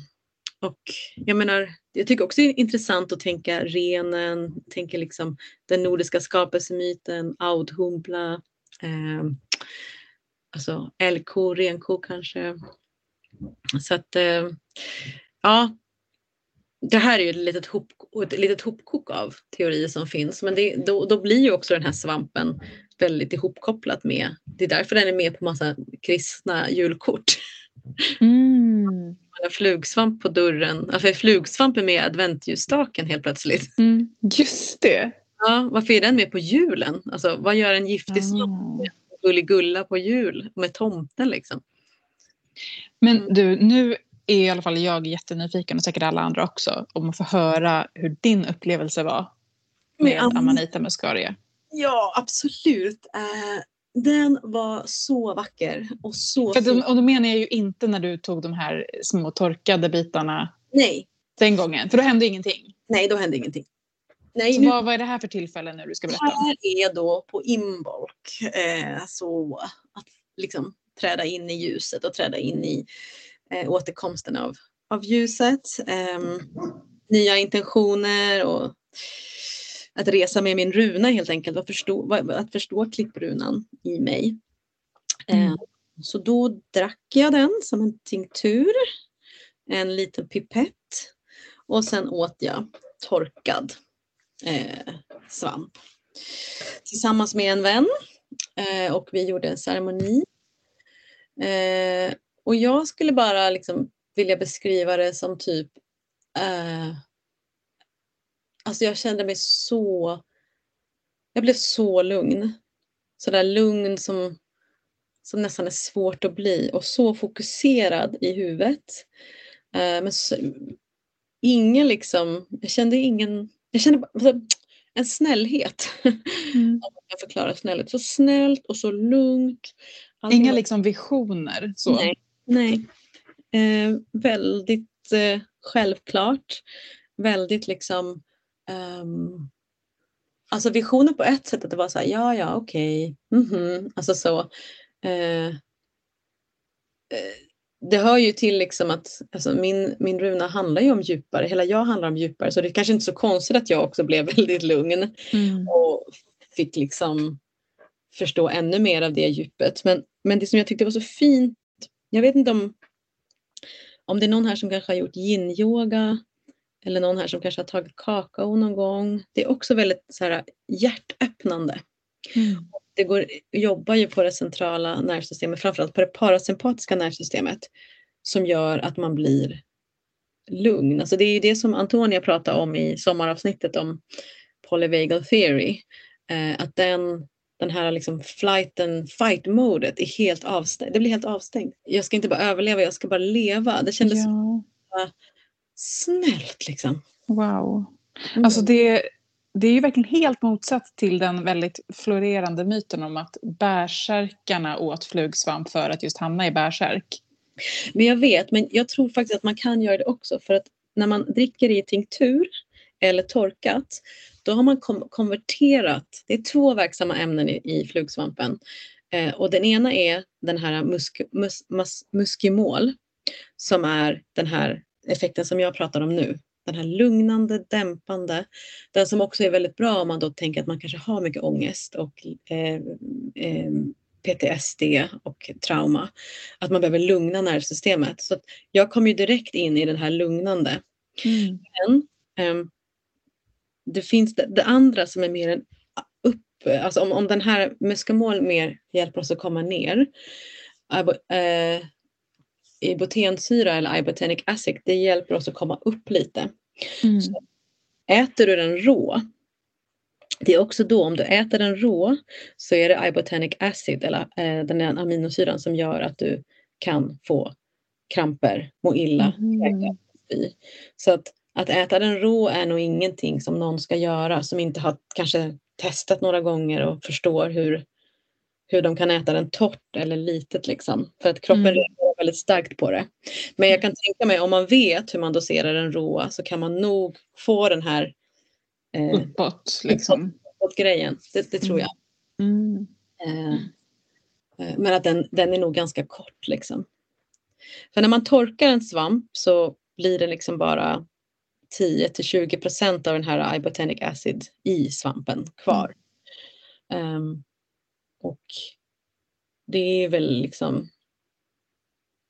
och jag menar, jag tycker också det är intressant att tänka renen, tänka liksom den nordiska skapelsemyten, Audhumbla, eh, alltså älgko, renko kanske. Så att eh, ja, det här är ju ett litet, hop, ett litet hopkok av teorier som finns, men det, då, då blir ju också den här svampen väldigt ihopkopplat med, det är därför den är med på massa kristna julkort. Mm. Flugsvamp på dörren. Ja, för flugsvamp är med i adventsljusstaken helt plötsligt. Mm. Just det. Ja, varför är den med på julen? Alltså, vad gör en giftig svamp Ah. gulligulla på jul med tomten liksom? Men du, nu är i alla fall jag jättenyfiken och säkert alla andra också om att få höra hur din upplevelse var med Med Am- Amanita Muscaria. Ja, absolut. Eh, den var så vacker och så För fin. och då menar jag ju inte när du tog de här små torkade bitarna Nej, den gången, för då hände ingenting. nej, då hände ingenting. Nej, Så nu vad, vad är det här för tillfälle nu du ska berätta om? här är då på Imbolc. Eh, så att liksom träda in i ljuset och träda in i eh, återkomsten av, av ljuset. Ehm, nya intentioner och att resa med min runa helt enkelt. Att förstå, att förstå klipprunan i mig. Mm. Eh, så då drack jag den som en tinktur. En liten pipett. Och sen åt jag torkad eh, svamp. Tillsammans med en vän. Eh, och vi gjorde en ceremoni. Eh, och jag skulle bara liksom vilja beskriva det som typ eh, Alltså jag kände mig så Jag blev så lugn. Så där lugn som, som nästan är svårt att bli och så fokuserad i huvudet. Eh, men så, ingen liksom, jag kände ingen, jag kände alltså, en snällhet. Mm. Om man kan förklara snällhet. Så snällt och så lugnt. Allting Inga liksom visioner. Så. Nej. nej. Eh, väldigt eh, självklart. Väldigt liksom ehm, Alltså visionen på ett sätt att det var så här, ja ja okej, mhm, alltså så. Eh, det hör ju till liksom att alltså min, min runa handlar ju om djupare, hela jag handlar om djupare så det är kanske inte så konstigt att jag också blev väldigt lugn Mm. och fick liksom förstå ännu mer av det djupet. Men, men det som jag tyckte var så fint, jag vet inte om, om det är någon här som kanske har gjort yin-yoga eller någon här som kanske har tagit kakao någon gång. Det är också väldigt så här, hjärtöppnande. Mm. Det går, jobbar ju på det centrala nervsystemet, framförallt på det parasympatiska nervsystemet som gör att man blir lugn. Alltså det är ju det som Antonia pratade om i sommaravsnittet om polyvagal theory. Eh, att den, den här liksom flight and fight-modet är helt avstängt. Det blir helt avstängt. Jag ska inte bara överleva, jag ska bara leva. Det kändes Ja. Snällt liksom. Wow. Mm. Alltså det, det är ju verkligen helt motsatt till den väldigt florerande myten om att bärsärkarna åt flugsvamp för att just hamna i bärsärk. Men jag vet, men jag tror faktiskt att man kan göra det också för att när man dricker i tinktur eller torkat då har man kom- konverterat, det är två verksamma ämnen i, i flugsvampen. Eh, och den ena är den här musk, mus, mus, muskimol som är den här effekten som jag pratar om nu. Den här lugnande, dämpande. Den som också är väldigt bra om man då tänker att man kanske har mycket ångest och eh, eh, PTSD och trauma. Att man behöver lugna nervsystemet. Så jag kom ju direkt in i den här lugnande. Mm. Men ehm, det finns det, det andra som är mer en upp, alltså om, om den här muskamol mer hjälper oss att komma ner. Ibo, ibotensyra eller ibotenic acid, det hjälper oss att komma upp lite. Mm. Äter du den rå, det är också då om du äter den rå så är det ibotenic acid eller eh, den här aminosyran som gör att du kan få kramper, må illa, spy. Så att, att äta den rå är nog ingenting som någon ska göra som inte har kanske testat några gånger och förstår hur, hur de kan äta den torrt eller litet liksom. För att kroppen Mm. reagerar väldigt starkt på det. Men jag kan tänka mig om man vet hur man doserar den råa så kan man nog få den här eh, Uppåt liksom. grejen. Det, det tror jag. Mm. Eh, eh, men att den, den är nog ganska kort liksom. För när man torkar en svamp så blir det liksom bara 10 till 20 procent av den här ibotenic acid i svampen kvar. Ehm, och det är väl liksom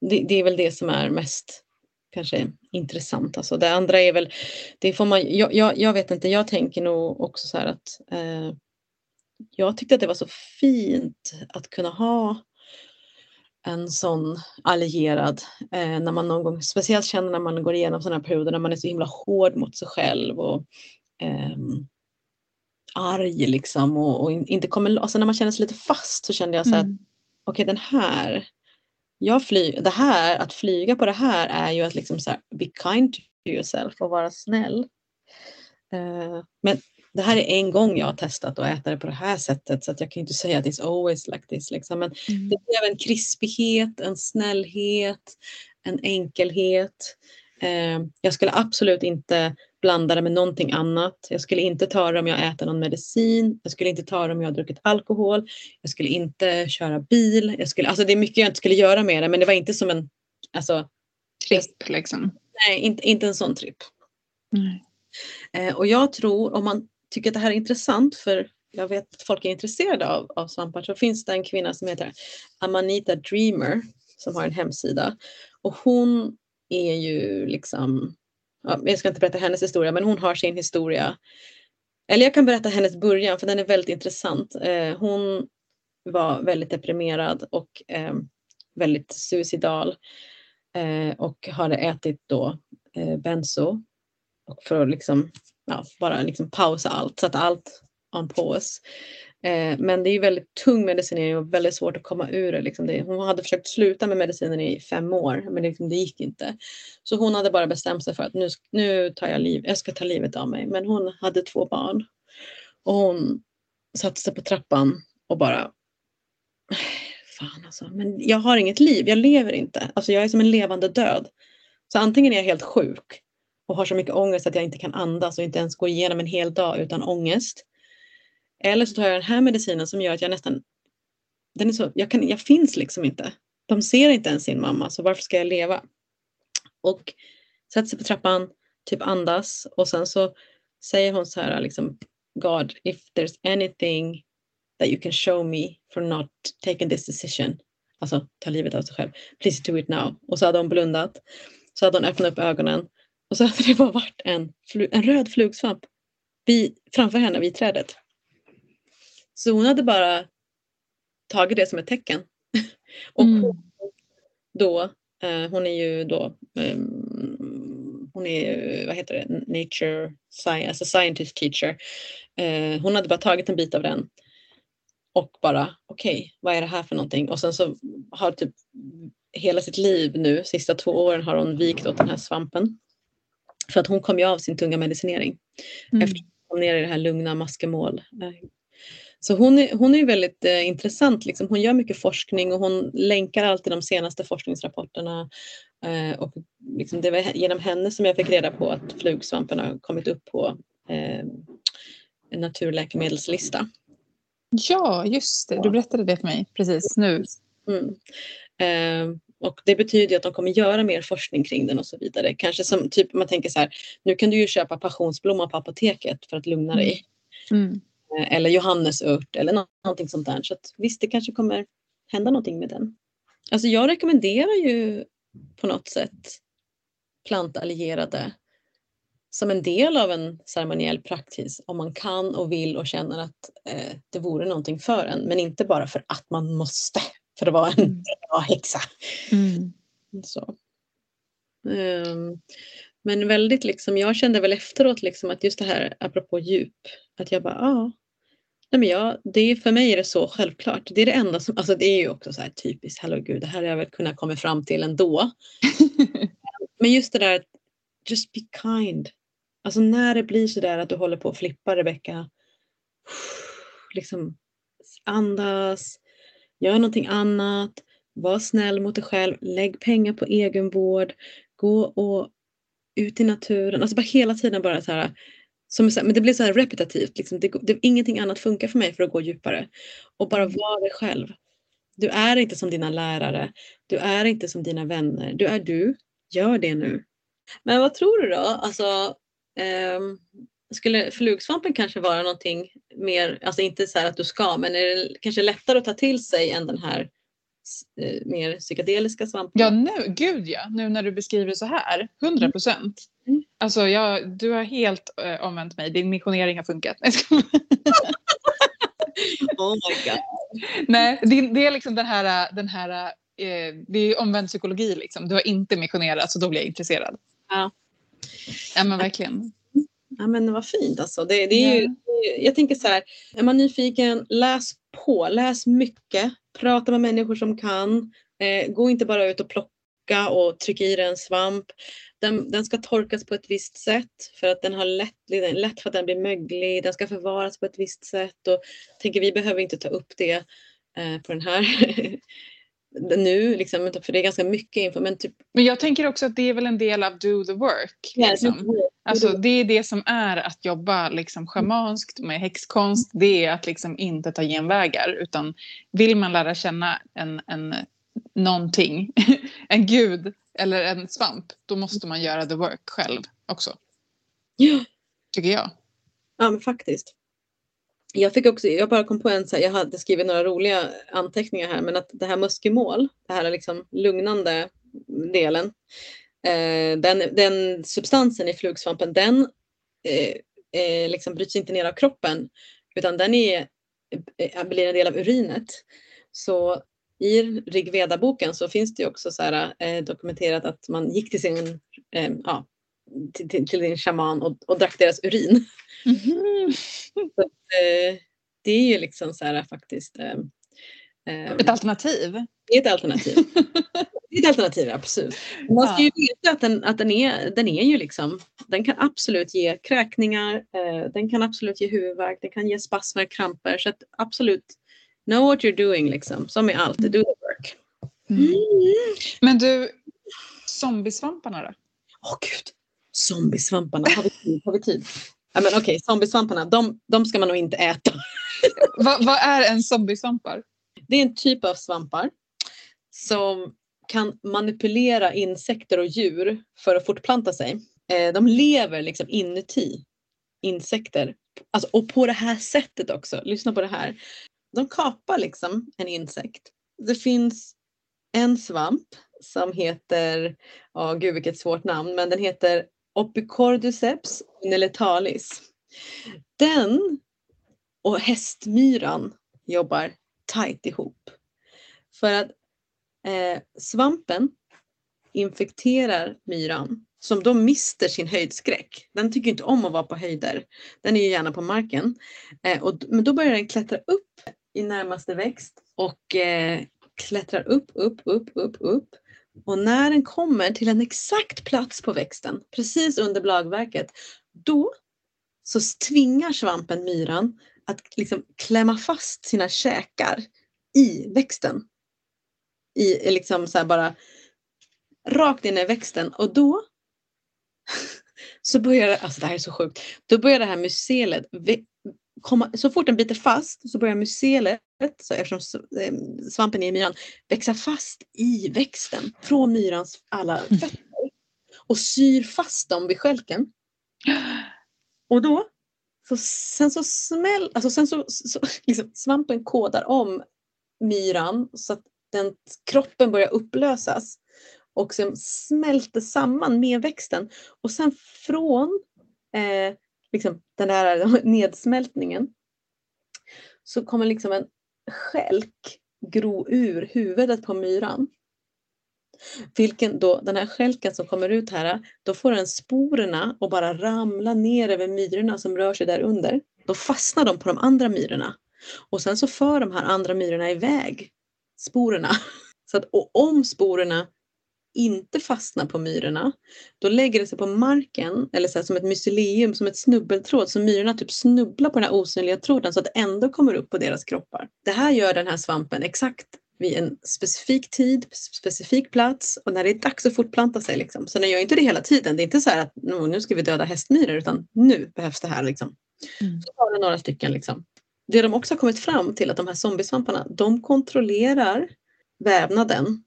det, det är väl det som är mest kanske intressant. Alltså det andra är väl, det får man, jag, jag, jag vet inte, jag tänker nog också så här att eh, jag tyckte att det var så fint att kunna ha en sån allierad eh, när man någon gång, speciellt känner när man går igenom sådana perioder när man är så himla hård mot sig själv och eh, arg liksom och, och in, inte kommer, alltså när man känner sig lite fast så kände jag så här, Mm. okej den här, jag flyger, det här, att flyga på det här är ju att liksom så här, be kind to yourself och vara snäll. Eh, men det här är en gång jag har testat att äta det på det här sättet så att jag kan inte säga att it's always like this. Liksom. Men Mm. det blev en krispighet, en snällhet, en enkelhet. Eh, jag skulle absolut inte blanda det med någonting annat. Jag skulle inte ta det om jag äter någon medicin. Jag skulle inte ta det om jag har druckit alkohol. Jag skulle inte köra bil. Jag skulle, alltså det är mycket jag inte skulle göra med det men det var inte som en, alltså, Tripp liksom. nej inte, inte en sån tripp. Eh, och jag tror om man tycker att det här är intressant för jag vet att folk är intresserade av, av svampar så finns det en kvinna som heter Amanita Dreamer som har en hemsida och hon är ju liksom, ja, jag ska inte berätta hennes historia men hon har sin historia. Eller jag kan berätta hennes början för den är väldigt intressant. Eh, hon var väldigt deprimerad och eh, väldigt suicidal eh, och hade ätit då eh, benzo och för att liksom, ja, bara liksom pausa allt, Satt allt on pause. Eh, men det är ju väldigt tung medicinering och väldigt svårt att komma ur det. Liksom det. Hon hade försökt sluta med medicinen i fem år men det, liksom, det gick inte. Så hon hade bara bestämt sig för att nu, nu tar jag liv, jag ska ta livet av mig. Men hon hade två barn. Och hon satte sig på trappan och bara Fan alltså, men jag har inget liv, jag lever inte. Alltså jag är som en levande död. Så antingen är jag helt sjuk och har så mycket ångest att jag inte kan andas och inte ens gå igenom en hel dag utan ångest. Eller så tar jag den här medicinen som gör att jag nästan, den är så, jag, kan, jag finns liksom inte. De ser inte ens sin mamma, så varför ska jag leva? Och sätter sig på trappan, typ andas och sen så säger hon så här liksom God, if there's anything that you can show me for not taking this decision, alltså ta livet av sig själv, please do it now. Och så hade hon blundat, så hade hon öppnat upp ögonen och så hade det bara varit en, flu- en röd flugsvamp vid, framför henne vid trädet. Så hon hade bara tagit det som ett tecken. och Mm. då, eh, hon är ju då, ehm, hon är vad heter det, nature science, alltså scientist teacher. Eh, hon hade bara tagit en bit av den och bara okej, vad är det här för någonting? Och sen så har typ hela sitt liv nu, sista två åren har hon vikt åt den här svampen. För att hon kom ju av sin tunga medicinering Mm. efter att hon kom ner i det här lugna maskemål. Så hon är, hon är väldigt eh, intressant. Liksom. Hon gör mycket forskning och hon länkar alltid de senaste forskningsrapporterna. Eh, och liksom det var genom henne som jag fick reda på att flugsvampen har kommit upp på eh, en naturläkemedelslista. Ja, just det. Du berättade det för mig precis nu. Mm. Eh, och det betyder att de kommer göra mer forskning kring den och så vidare. Kanske som typ man tänker så här, nu kan du ju köpa passionsblomma på apoteket för att lugna dig. Mm. Eh, eller johannesört eller nå- någonting sånt där. Så att, visst, det kanske kommer hända någonting med den. Alltså jag rekommenderar ju på något sätt plantallierade som en del av en ceremoniell praktis om man kan och vill och känner att eh, det vore någonting för en men inte bara för att man måste för att vara en Mm. bra häxa. Mm. Så. Ehm, men väldigt liksom, jag kände väl efteråt liksom att just det här apropå djup, att jag bara ja. Nej men jag, det är, för mig är det så självklart. Det är det enda som, alltså det är ju också så här typiskt, hallå gud, det här har jag väl kunnat komma fram till ändå. Men just det där, att just be kind. Alltså när det blir så där att du håller på att flippa Rebecka, liksom andas, gör någonting annat, var snäll mot dig själv, lägg pengar på egenvård, gå och ut i naturen. Alltså bara hela tiden bara så här, som men det blir så här repetitivt. Liksom. Det, det, ingenting annat funkar för mig för att gå djupare. Och bara vara dig själv. Du är inte som dina lärare. Du är inte som dina vänner. Du är du. Gör det nu. Men vad tror du då? Alltså, ehm, skulle flugsvampen kanske vara någonting mer, alltså inte så här att du ska, men är det kanske lättare att ta till sig än den här eh, mer psykedeliska svampen? Ja, nu, gud ja. Nu när du beskriver så här. 100 procent. Mm. Alltså, jag, du har helt äh, omvänt mig. Din missionering har funkat. Oh my god. Nej, det, det är liksom den här, den här eh, det är omvänd psykologi liksom. Du har inte missionerat så då blir jag intresserad. Ja. Ja men verkligen. Ja men vad fint alltså. Det, det är ju, jag tänker så här, är man nyfiken, läs på, läs mycket, prata med människor som kan. Eh, gå inte bara ut och plocka och trycka i dig en svamp. Den, den ska torkas på ett visst sätt för att den har lätt, lätt för att den blir möglig. Den ska förvaras på ett visst sätt. Och tänker vi behöver inte ta upp det eh, på den här nu, liksom, för det är ganska mycket info. Men typ, Men jag tänker också att det är väl en del av do the work. Liksom. Alltså, det är det som är att jobba liksom, schamanskt med häxkonst. Det är att liksom, inte ta genvägar. Utan vill man lära känna en, en, någonting, en gud eller en svamp, då måste man göra the work själv också. Ja. Tycker jag. Ja men faktiskt. Jag fick också, jag bara kom på en så här, jag hade skrivit några roliga anteckningar här men att det här muskemål, det här liksom lugnande delen, eh, den, den substansen i flugsvampen den eh, eh, liksom bryts inte ner av kroppen utan den är, eh, blir en del av urinet. Så i Rigveda-boken så finns det ju också så här, eh, dokumenterat att man gick till sin, eh, ja, till, till, till din shaman och, och drack deras urin. Eh, det är ju liksom så här faktiskt eh, eh, Ett alternativ. det är ett alternativ. Det är ett alternativ, absolut. Man ska ju veta att den, att den, är, den är ju liksom, den kan absolut ge kräkningar, eh, den kan absolut ge huvudvärk, den kan ge spasmer, kramper. Så att absolut, know what you're doing liksom. Som med allt, do the work. Mm. Men du, zombiesvamparna då? Åh gud, zombiesvamparna, har vi tid? Har vi tid? Ja, men okej, zombiesvamparna, de, de ska man nog inte äta. vad, vad är en zombiesvampar? Det är en typ av svampar som kan manipulera insekter och djur för att fortplanta sig. Eh, de lever liksom inuti insekter. Alltså, och på det här sättet också. Lyssna på det här. De kapar liksom en insekt. Det finns en svamp som heter, ja oh, gud vilket svårt namn, men den heter Opicordyceps neletalis. Den och hästmyran jobbar tajt ihop. För att eh, svampen infekterar myran som då mister sin höjdskräck. Den tycker inte om att vara på höjder. Den är ju gärna på marken. Eh, och, men då börjar den klättra upp i närmaste växt och eh, klättrar upp, upp, upp, upp, upp. Och när den kommer till en exakt plats på växten, precis under bladverket, då så tvingar svampen myran att liksom klämma fast sina käkar i växten. I liksom så bara rakt in i växten och då så börjar, alltså det här är så sjukt, då börjar det här mycelet komma, så fort den biter fast så börjar mycelet, så eftersom eh, svampen är i myran, växa fast i växten från myrans alla mm. fötter och syr fast dem vid skälken. Och då, så, sen så smäll, alltså sen så, så liksom, svampen kodar om myran så att den, kroppen börjar upplösas och sen smälter samman med växten och sen från eh, liksom, den här nedsmältningen så kommer liksom en skälk gro ur huvudet på myran. Vilken då, den här skälken som kommer ut här, då får den sporerna att bara ramla ner över myrorna som rör sig där under. Då fastnar de på de andra myrorna. Och sen så för de här andra myrorna iväg sporerna. Så att, och om sporerna inte fastnar på myrorna, då lägger det sig på marken eller så som ett mycelium, som ett snubbeltråd. Så myrorna typ snubblar på den här osynliga tråden så att det ändå kommer upp på deras kroppar. Det här gör den här svampen exakt vid en specifik tid, specifik plats och när det är dags att fortplanta sig. Liksom. Så den gör inte det hela tiden. Det är inte så att nu ska vi döda hästmyror utan nu behövs det här. Liksom. Mm. Så tar det några stycken. Liksom. Det de också har kommit fram till att de här zombiesvamparna, de kontrollerar vävnaden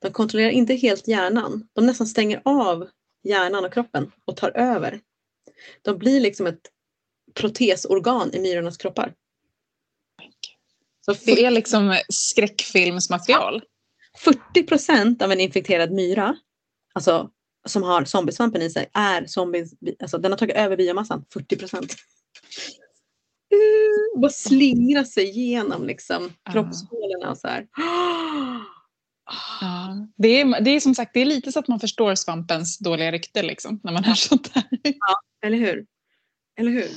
de kontrollerar inte helt hjärnan. De nästan stänger av hjärnan och kroppen och tar över. De blir liksom ett protesorgan i myrornas kroppar. Så det är liksom skräckfilmsmaterial? 40 procent av en infekterad myra, alltså som har zombiesvampen i sig, är zombies, alltså den har tagit över biomassan, 40 procent. Uh, bara slingra sig igenom liksom, kroppshålorna och så här. Ja, det, är, det är som sagt det är lite så att man förstår svampens dåliga rykte liksom, när man hör sånt här. Ja, eller hur? Eller hur?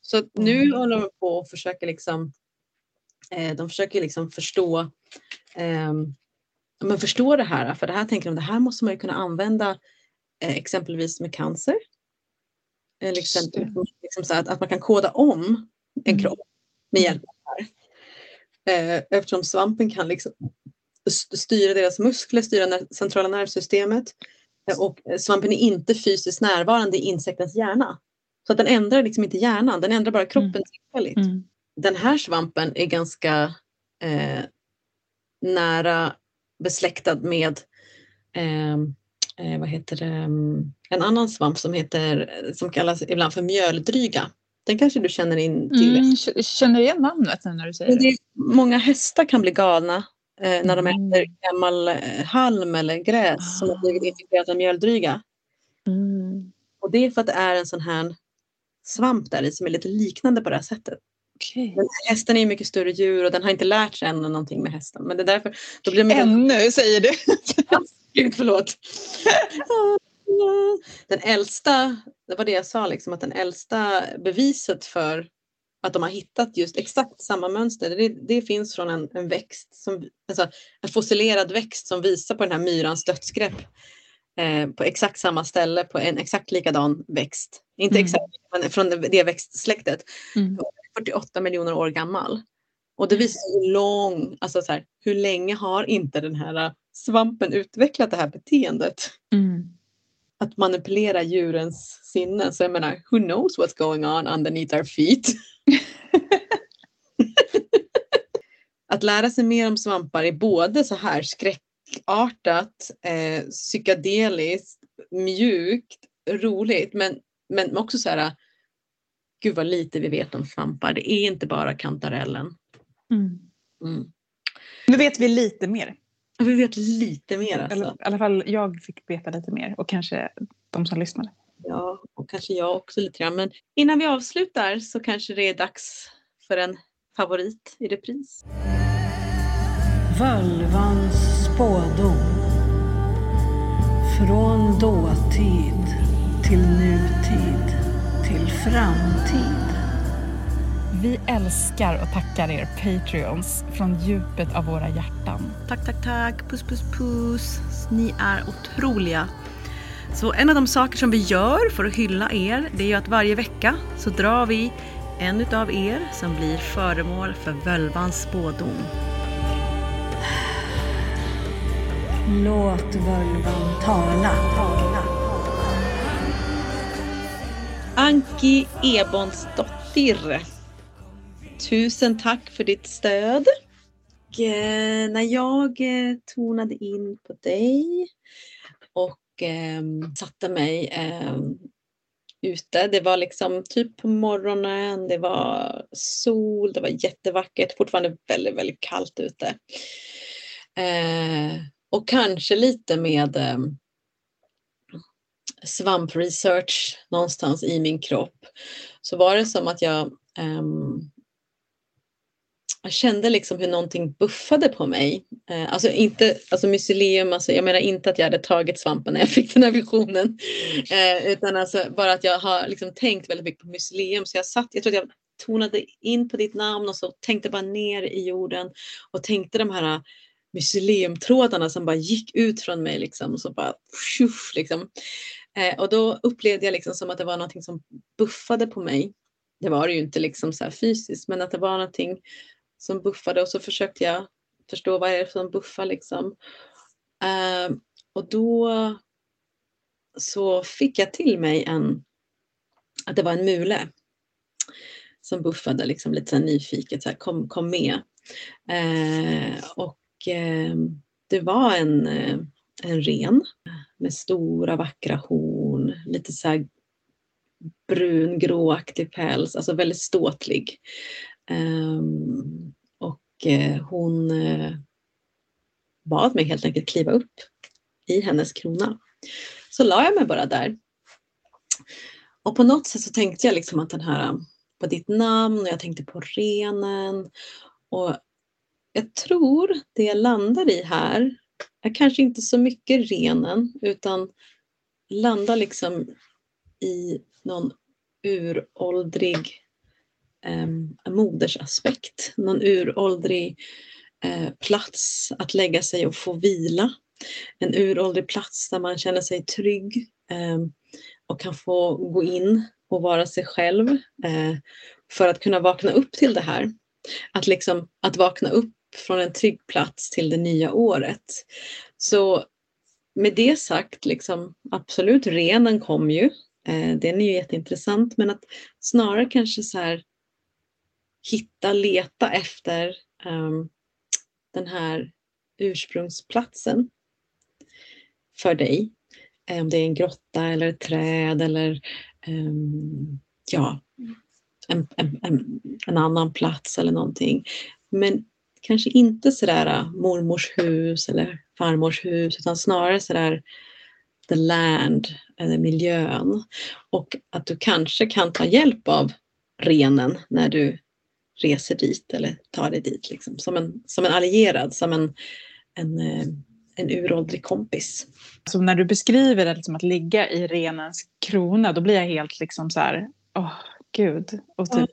Så nu mm. håller de på att försöka liksom, eh, de försöker liksom förstå, eh, men förstå det här, för det här tänker de, det här måste man ju kunna använda eh, exempelvis med cancer. Eller exempel, liksom så att, att man kan koda om en mm. kropp med hjälp av det här. Eh, eftersom svampen kan liksom styra deras muskler, styra centrala nervsystemet. Eh, och svampen är inte fysiskt närvarande i insektens hjärna. Så att den ändrar liksom inte hjärnan, den ändrar bara kroppen mm. tillfälligt. Mm. Den här svampen är ganska eh, nära besläktad med eh, eh, vad heter det, mm, en annan svamp som, heter, som kallas ibland för mjöldryga. Den kanske du känner in till? Mm, känner igen namnet när du säger det. det. Många hästar kan bli galna när de mm. äter gammal eh, halm eller gräs som har blivit infekterat av mjöldryga. Mm. Och det är för att det är en sån här svamp där i som är lite liknande på det här sättet. Okay. Hästen är mycket större djur och den har inte lärt sig ännu någonting med hästen. Men det är därför, då blir de ännu säger du? Gud förlåt. Den äldsta, det var det jag sa, liksom, att den äldsta beviset för att de har hittat just exakt samma mönster. Det, det finns från en, en växt, som, alltså en fossilerad växt som visar på den här myrans dödsgrepp eh, på exakt samma ställe på en exakt likadan växt. Inte Mm. exakt, men från det, det växtsläktet. Mm. 48 miljoner år gammal. Och det visar hur lång, alltså så här, hur länge har inte den här äh, svampen utvecklat det här beteendet? Mm. Att manipulera djurens sinnen. Så jag menar, who knows what's going on underneath our feet? att lära sig mer om svampar är både så här skräckartat, eh, psykedeliskt, mjukt, roligt men, men också så här gud vad lite vi vet om svampar. Det är inte bara kantarellen. Mm. Mm. Nu vet vi lite mer. Vi vet lite mer Eller, alltså. I alla fall jag fick veta lite mer och kanske de som lyssnade. Ja, och kanske jag också lite grann. Men innan vi avslutar så kanske det är dags för en favorit i repris. Völvans spådom. Från dåtid till nutid till framtid. Vi älskar och tackar er Patreons från djupet av våra hjärtan. Tack, tack, tack. Puss, puss, puss. Ni är otroliga. Så en av de saker som vi gör för att hylla er, det är ju att varje vecka så drar vi en utav er som blir föremål för völvans spådom. Låt völvan tala. tala. Anki Ebonsdottir. Tusen tack för ditt stöd. Och, eh, när jag eh, tonade in på dig och eh, satte mig eh, ute. Det var liksom typ på morgonen, det var sol, det var jättevackert, fortfarande väldigt, väldigt kallt ute. Eh, och kanske lite med eh, svampresearch någonstans i min kropp så var det som att jag, ehm, jag kände liksom hur någonting buffade på mig. Eh, alltså inte, alltså mycelium, alltså jag menar inte att jag hade tagit svampen när jag fick den här visionen. Eh, utan alltså bara att jag har liksom tänkt väldigt mycket på mycelium. Så jag satt, jag tror att jag tonade in på ditt namn och så tänkte bara ner i jorden och tänkte de här myceliumtrådarna som bara gick ut från mig liksom och så bara tjuff, liksom. Eh, och då upplevde jag liksom som att det var någonting som buffade på mig. Det var det ju inte liksom så här fysiskt men att det var någonting som buffade och så försökte jag förstå vad är det som buffar liksom. Eh, och då så fick jag till mig en, att det var en mule som buffade liksom lite så här nyfiket, så här, kom, kom med. Eh, och eh, det var en, eh, en ren med stora vackra horn, lite så här brun gråaktig päls, alltså väldigt ståtlig. Ehm, och eh, hon eh, bad mig helt enkelt kliva upp i hennes krona. Så la jag mig bara där. Och på något sätt så tänkte jag liksom att den här på ditt namn och jag tänkte på renen. Och jag tror det jag landar i här är kanske inte så mycket renen utan landar liksom i någon uråldrig eh, modersaspekt. Någon uråldrig eh, plats att lägga sig och få vila. En uråldrig plats där man känner sig trygg eh, och kan få gå in och vara sig själv eh, för att kunna vakna upp till det här. Att, liksom, att vakna upp från en trygg plats till det nya året. Så med det sagt, liksom, absolut renen kom ju. Eh, den är ju jätteintressant men att snarare kanske så här hitta, leta efter um, den här ursprungsplatsen för dig. Eh, om det är en grotta eller ett träd eller um, ja, en, en, en, en, annan plats eller någonting. Men kanske inte sådär eh, mormors hus eller farmors hus utan snarare sådär the land eller miljön. Och att du kanske kan ta hjälp av renen när du reser dit eller tar dig dit liksom, som, en, som en allierad, som en, en, en uråldrig kompis. Så när du beskriver det liksom att ligga i renens krona då blir jag helt liksom så här, åh oh, gud. Och typ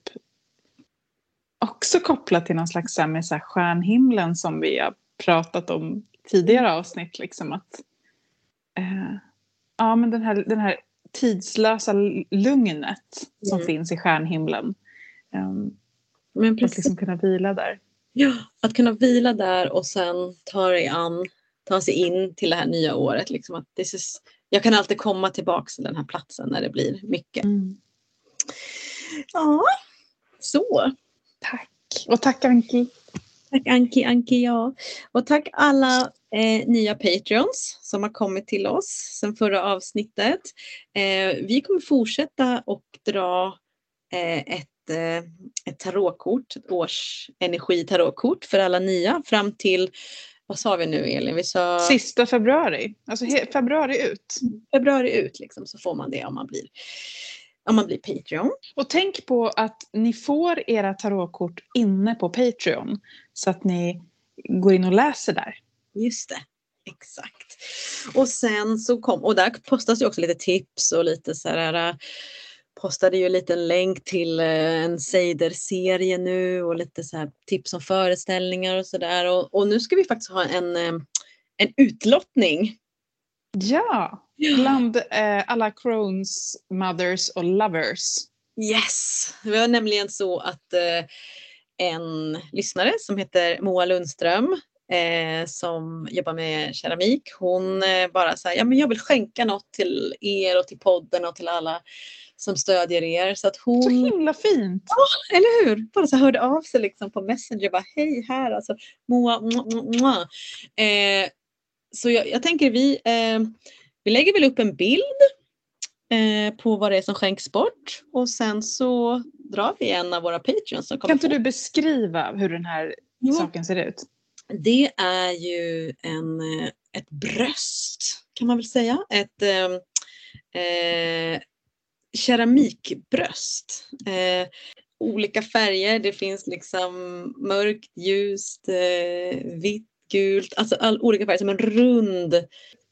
också kopplat till någon slags så här, med så här, stjärnhimlen som vi har pratat om tidigare avsnitt. Liksom, att, eh, ja, men den, här, den här tidslösa lugnet som Mm. finns i stjärnhimlen. Um, Men att precis. liksom kunna vila där. Ja, att kunna vila där och sen ta dig an, ta sig in till det här nya året. Liksom att this is, jag kan alltid komma tillbaka till den här platsen när det blir mycket. Ja, så. Tack. Och tack Anki. Tack Anki, Anki ja. Och tack alla eh, nya Patreons som har kommit till oss sedan förra avsnittet. Eh, vi kommer fortsätta och dra eh, ett, eh, ett tarotkort, ett årsenergitarotkort för alla nya fram till, vad sa vi nu Elin? Vi sa Sista februari. Alltså februari ut. februari ut liksom, så får man det om man blir, om man blir Patreon. Och tänk på att ni får era tarotkort inne på Patreon. Så att ni går in och läser där. Just det, exakt. Och sen så kom, och där postas ju också lite tips och lite så här, postade ju en liten länk till eh, en Seider-serie nu och lite så tips om föreställningar och sådär. Och, och nu ska vi faktiskt ha en, eh, en utlottning. Ja, bland eh, alla Crones mothers och lovers. Yes! Det var nämligen så att eh, en lyssnare som heter Moa Lundström eh, som jobbar med keramik, hon eh, bara så här, ja men jag vill skänka något till er och till podden och till alla som stödjer er. Så att hon, Så himla fint. eller hur? Bara så hörde av sig liksom på Messenger, bara hej här alltså, mua, mua, mua. Eh, så jag, jag tänker vi, eh, vi lägger väl upp en bild eh, på vad det är som skänks bort och sen så drar vi en av våra patreons Kan inte få- du beskriva hur den här Jo. saken ser ut? Det är ju en, eh, ett bröst kan man väl säga. Ett eh, eh, keramikbröst. Eh, olika färger. Det finns liksom mörkt, ljust, eh, vitt, gult. Alltså all, olika färger som en rund.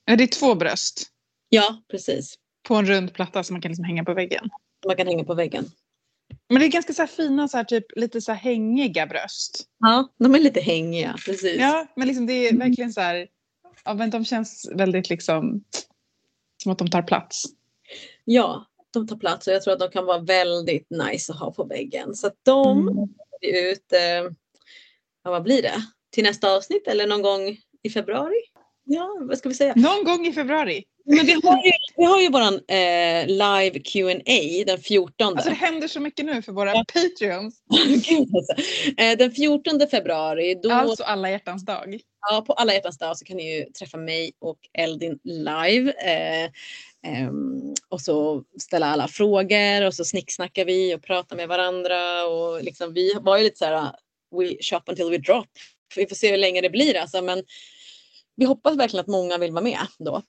Ja, Det är två bröst Ja, precis. på en rund platta som man kan liksom hänga på väggen. Man kan hänga på väggen. Men det är ganska så här fina, så här, typ, lite så här hängiga bröst. Ja, de är lite hängiga. Precis. Ja, men liksom det är verkligen så här... Ja, men de känns väldigt liksom... Som att de tar plats. Ja, de tar plats och jag tror att de kan vara väldigt nice att ha på väggen. Så att de Mm. ut, eh, ja, vad blir det? Till nästa avsnitt eller någon gång i februari? Ja, vad ska vi säga? Någon gång i februari. Men vi har ju, vi har ju våran eh, live Q&A den 14. Alltså det händer så mycket nu för våra Ja. Patreons. Gud, alltså. eh, den 14 februari, då, Alltså alla hjärtans dag. ja, på alla hjärtans dag så kan ni ju träffa mig och Eldin live. Eh, ehm, och så ställa alla frågor och så snicksnackar vi och pratar med varandra. Och liksom, vi var ju lite så här, we shop until we drop. Vi får se hur länge det blir alltså, men vi hoppas verkligen att många vill vara med då.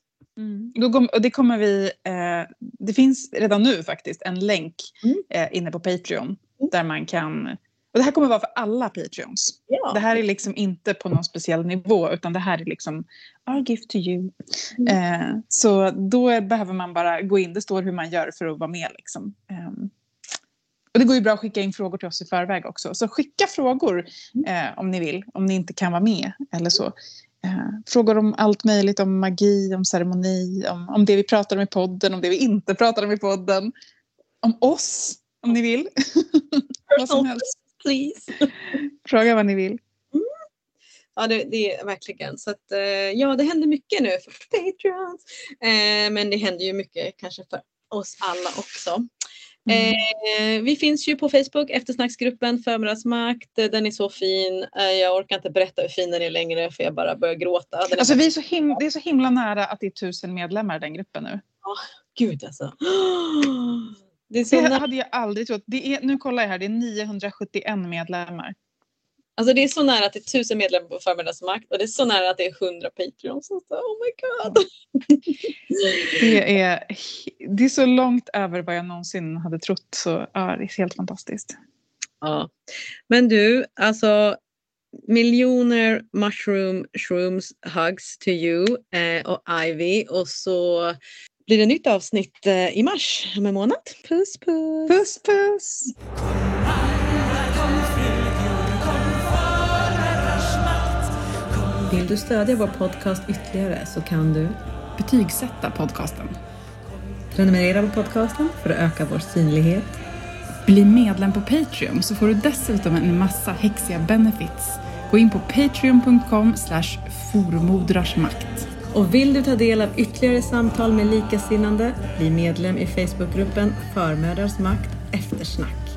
Då kom, och det kommer vi... Eh, det finns redan nu faktiskt en länk Mm. eh, inne på Patreon. Där man kan... Och det här kommer vara för alla Patreons. Ja. Det här är liksom inte på någon speciell nivå utan det här är liksom our gift to you. Mm. Eh, så då behöver man bara gå in, det står hur man gör för att vara med. Liksom. Eh, och det går ju bra att skicka in frågor till oss i förväg också. Så skicka frågor eh, om ni vill, om ni inte kan vara med eller så. Eh, frågor om allt möjligt, om magi, om ceremoni, om, om det vi pratar om i podden, om det vi inte pratar om i podden. Om oss, om ni vill. vad som helst. Please. Fråga vad ni vill. Ja, det, det är verkligen. Så att, eh, ja, det händer mycket nu för Patreons. Eh, men det händer ju mycket kanske för oss alla också. Eh, vi finns ju på Facebook, eftersnacksgruppen Förmiddagsmakt. Den är så fin. Eh, jag orkar inte berätta hur fin den är längre för jag bara börjar gråta. Den är Alltså, vi är så him- det är så himla nära att det är tusen medlemmar i den gruppen nu. Gud alltså. Det Det hade jag aldrig trott. Det är, nu kollar jag här, det är 971 medlemmar. Alltså det är så nära att det är tusen medlemmar på Förmiddagsmakt och det är så nära att det är hundra Patreons. Alltså, oh my god. Det är, det är så långt över vad jag någonsin hade trott. Så ja, det är helt fantastiskt. Ja. Men du, alltså miljoner mushroom shrooms hugs to you eh, och Ivy och så blir det nytt avsnitt eh, i mars om en månad. Puss puss! Puss puss! Du stödja vår podcast ytterligare så kan du Betygsätta podcasten. prenumerera på podcasten för att öka vår synlighet. Bli medlem på Patreon så får du dessutom en massa häxiga benefits. Gå in på patreon.com formodrarsmakt. Och vill du ta del av ytterligare samtal med likasinnande, bli medlem i Facebookgruppen Förmödrars makt eftersnack.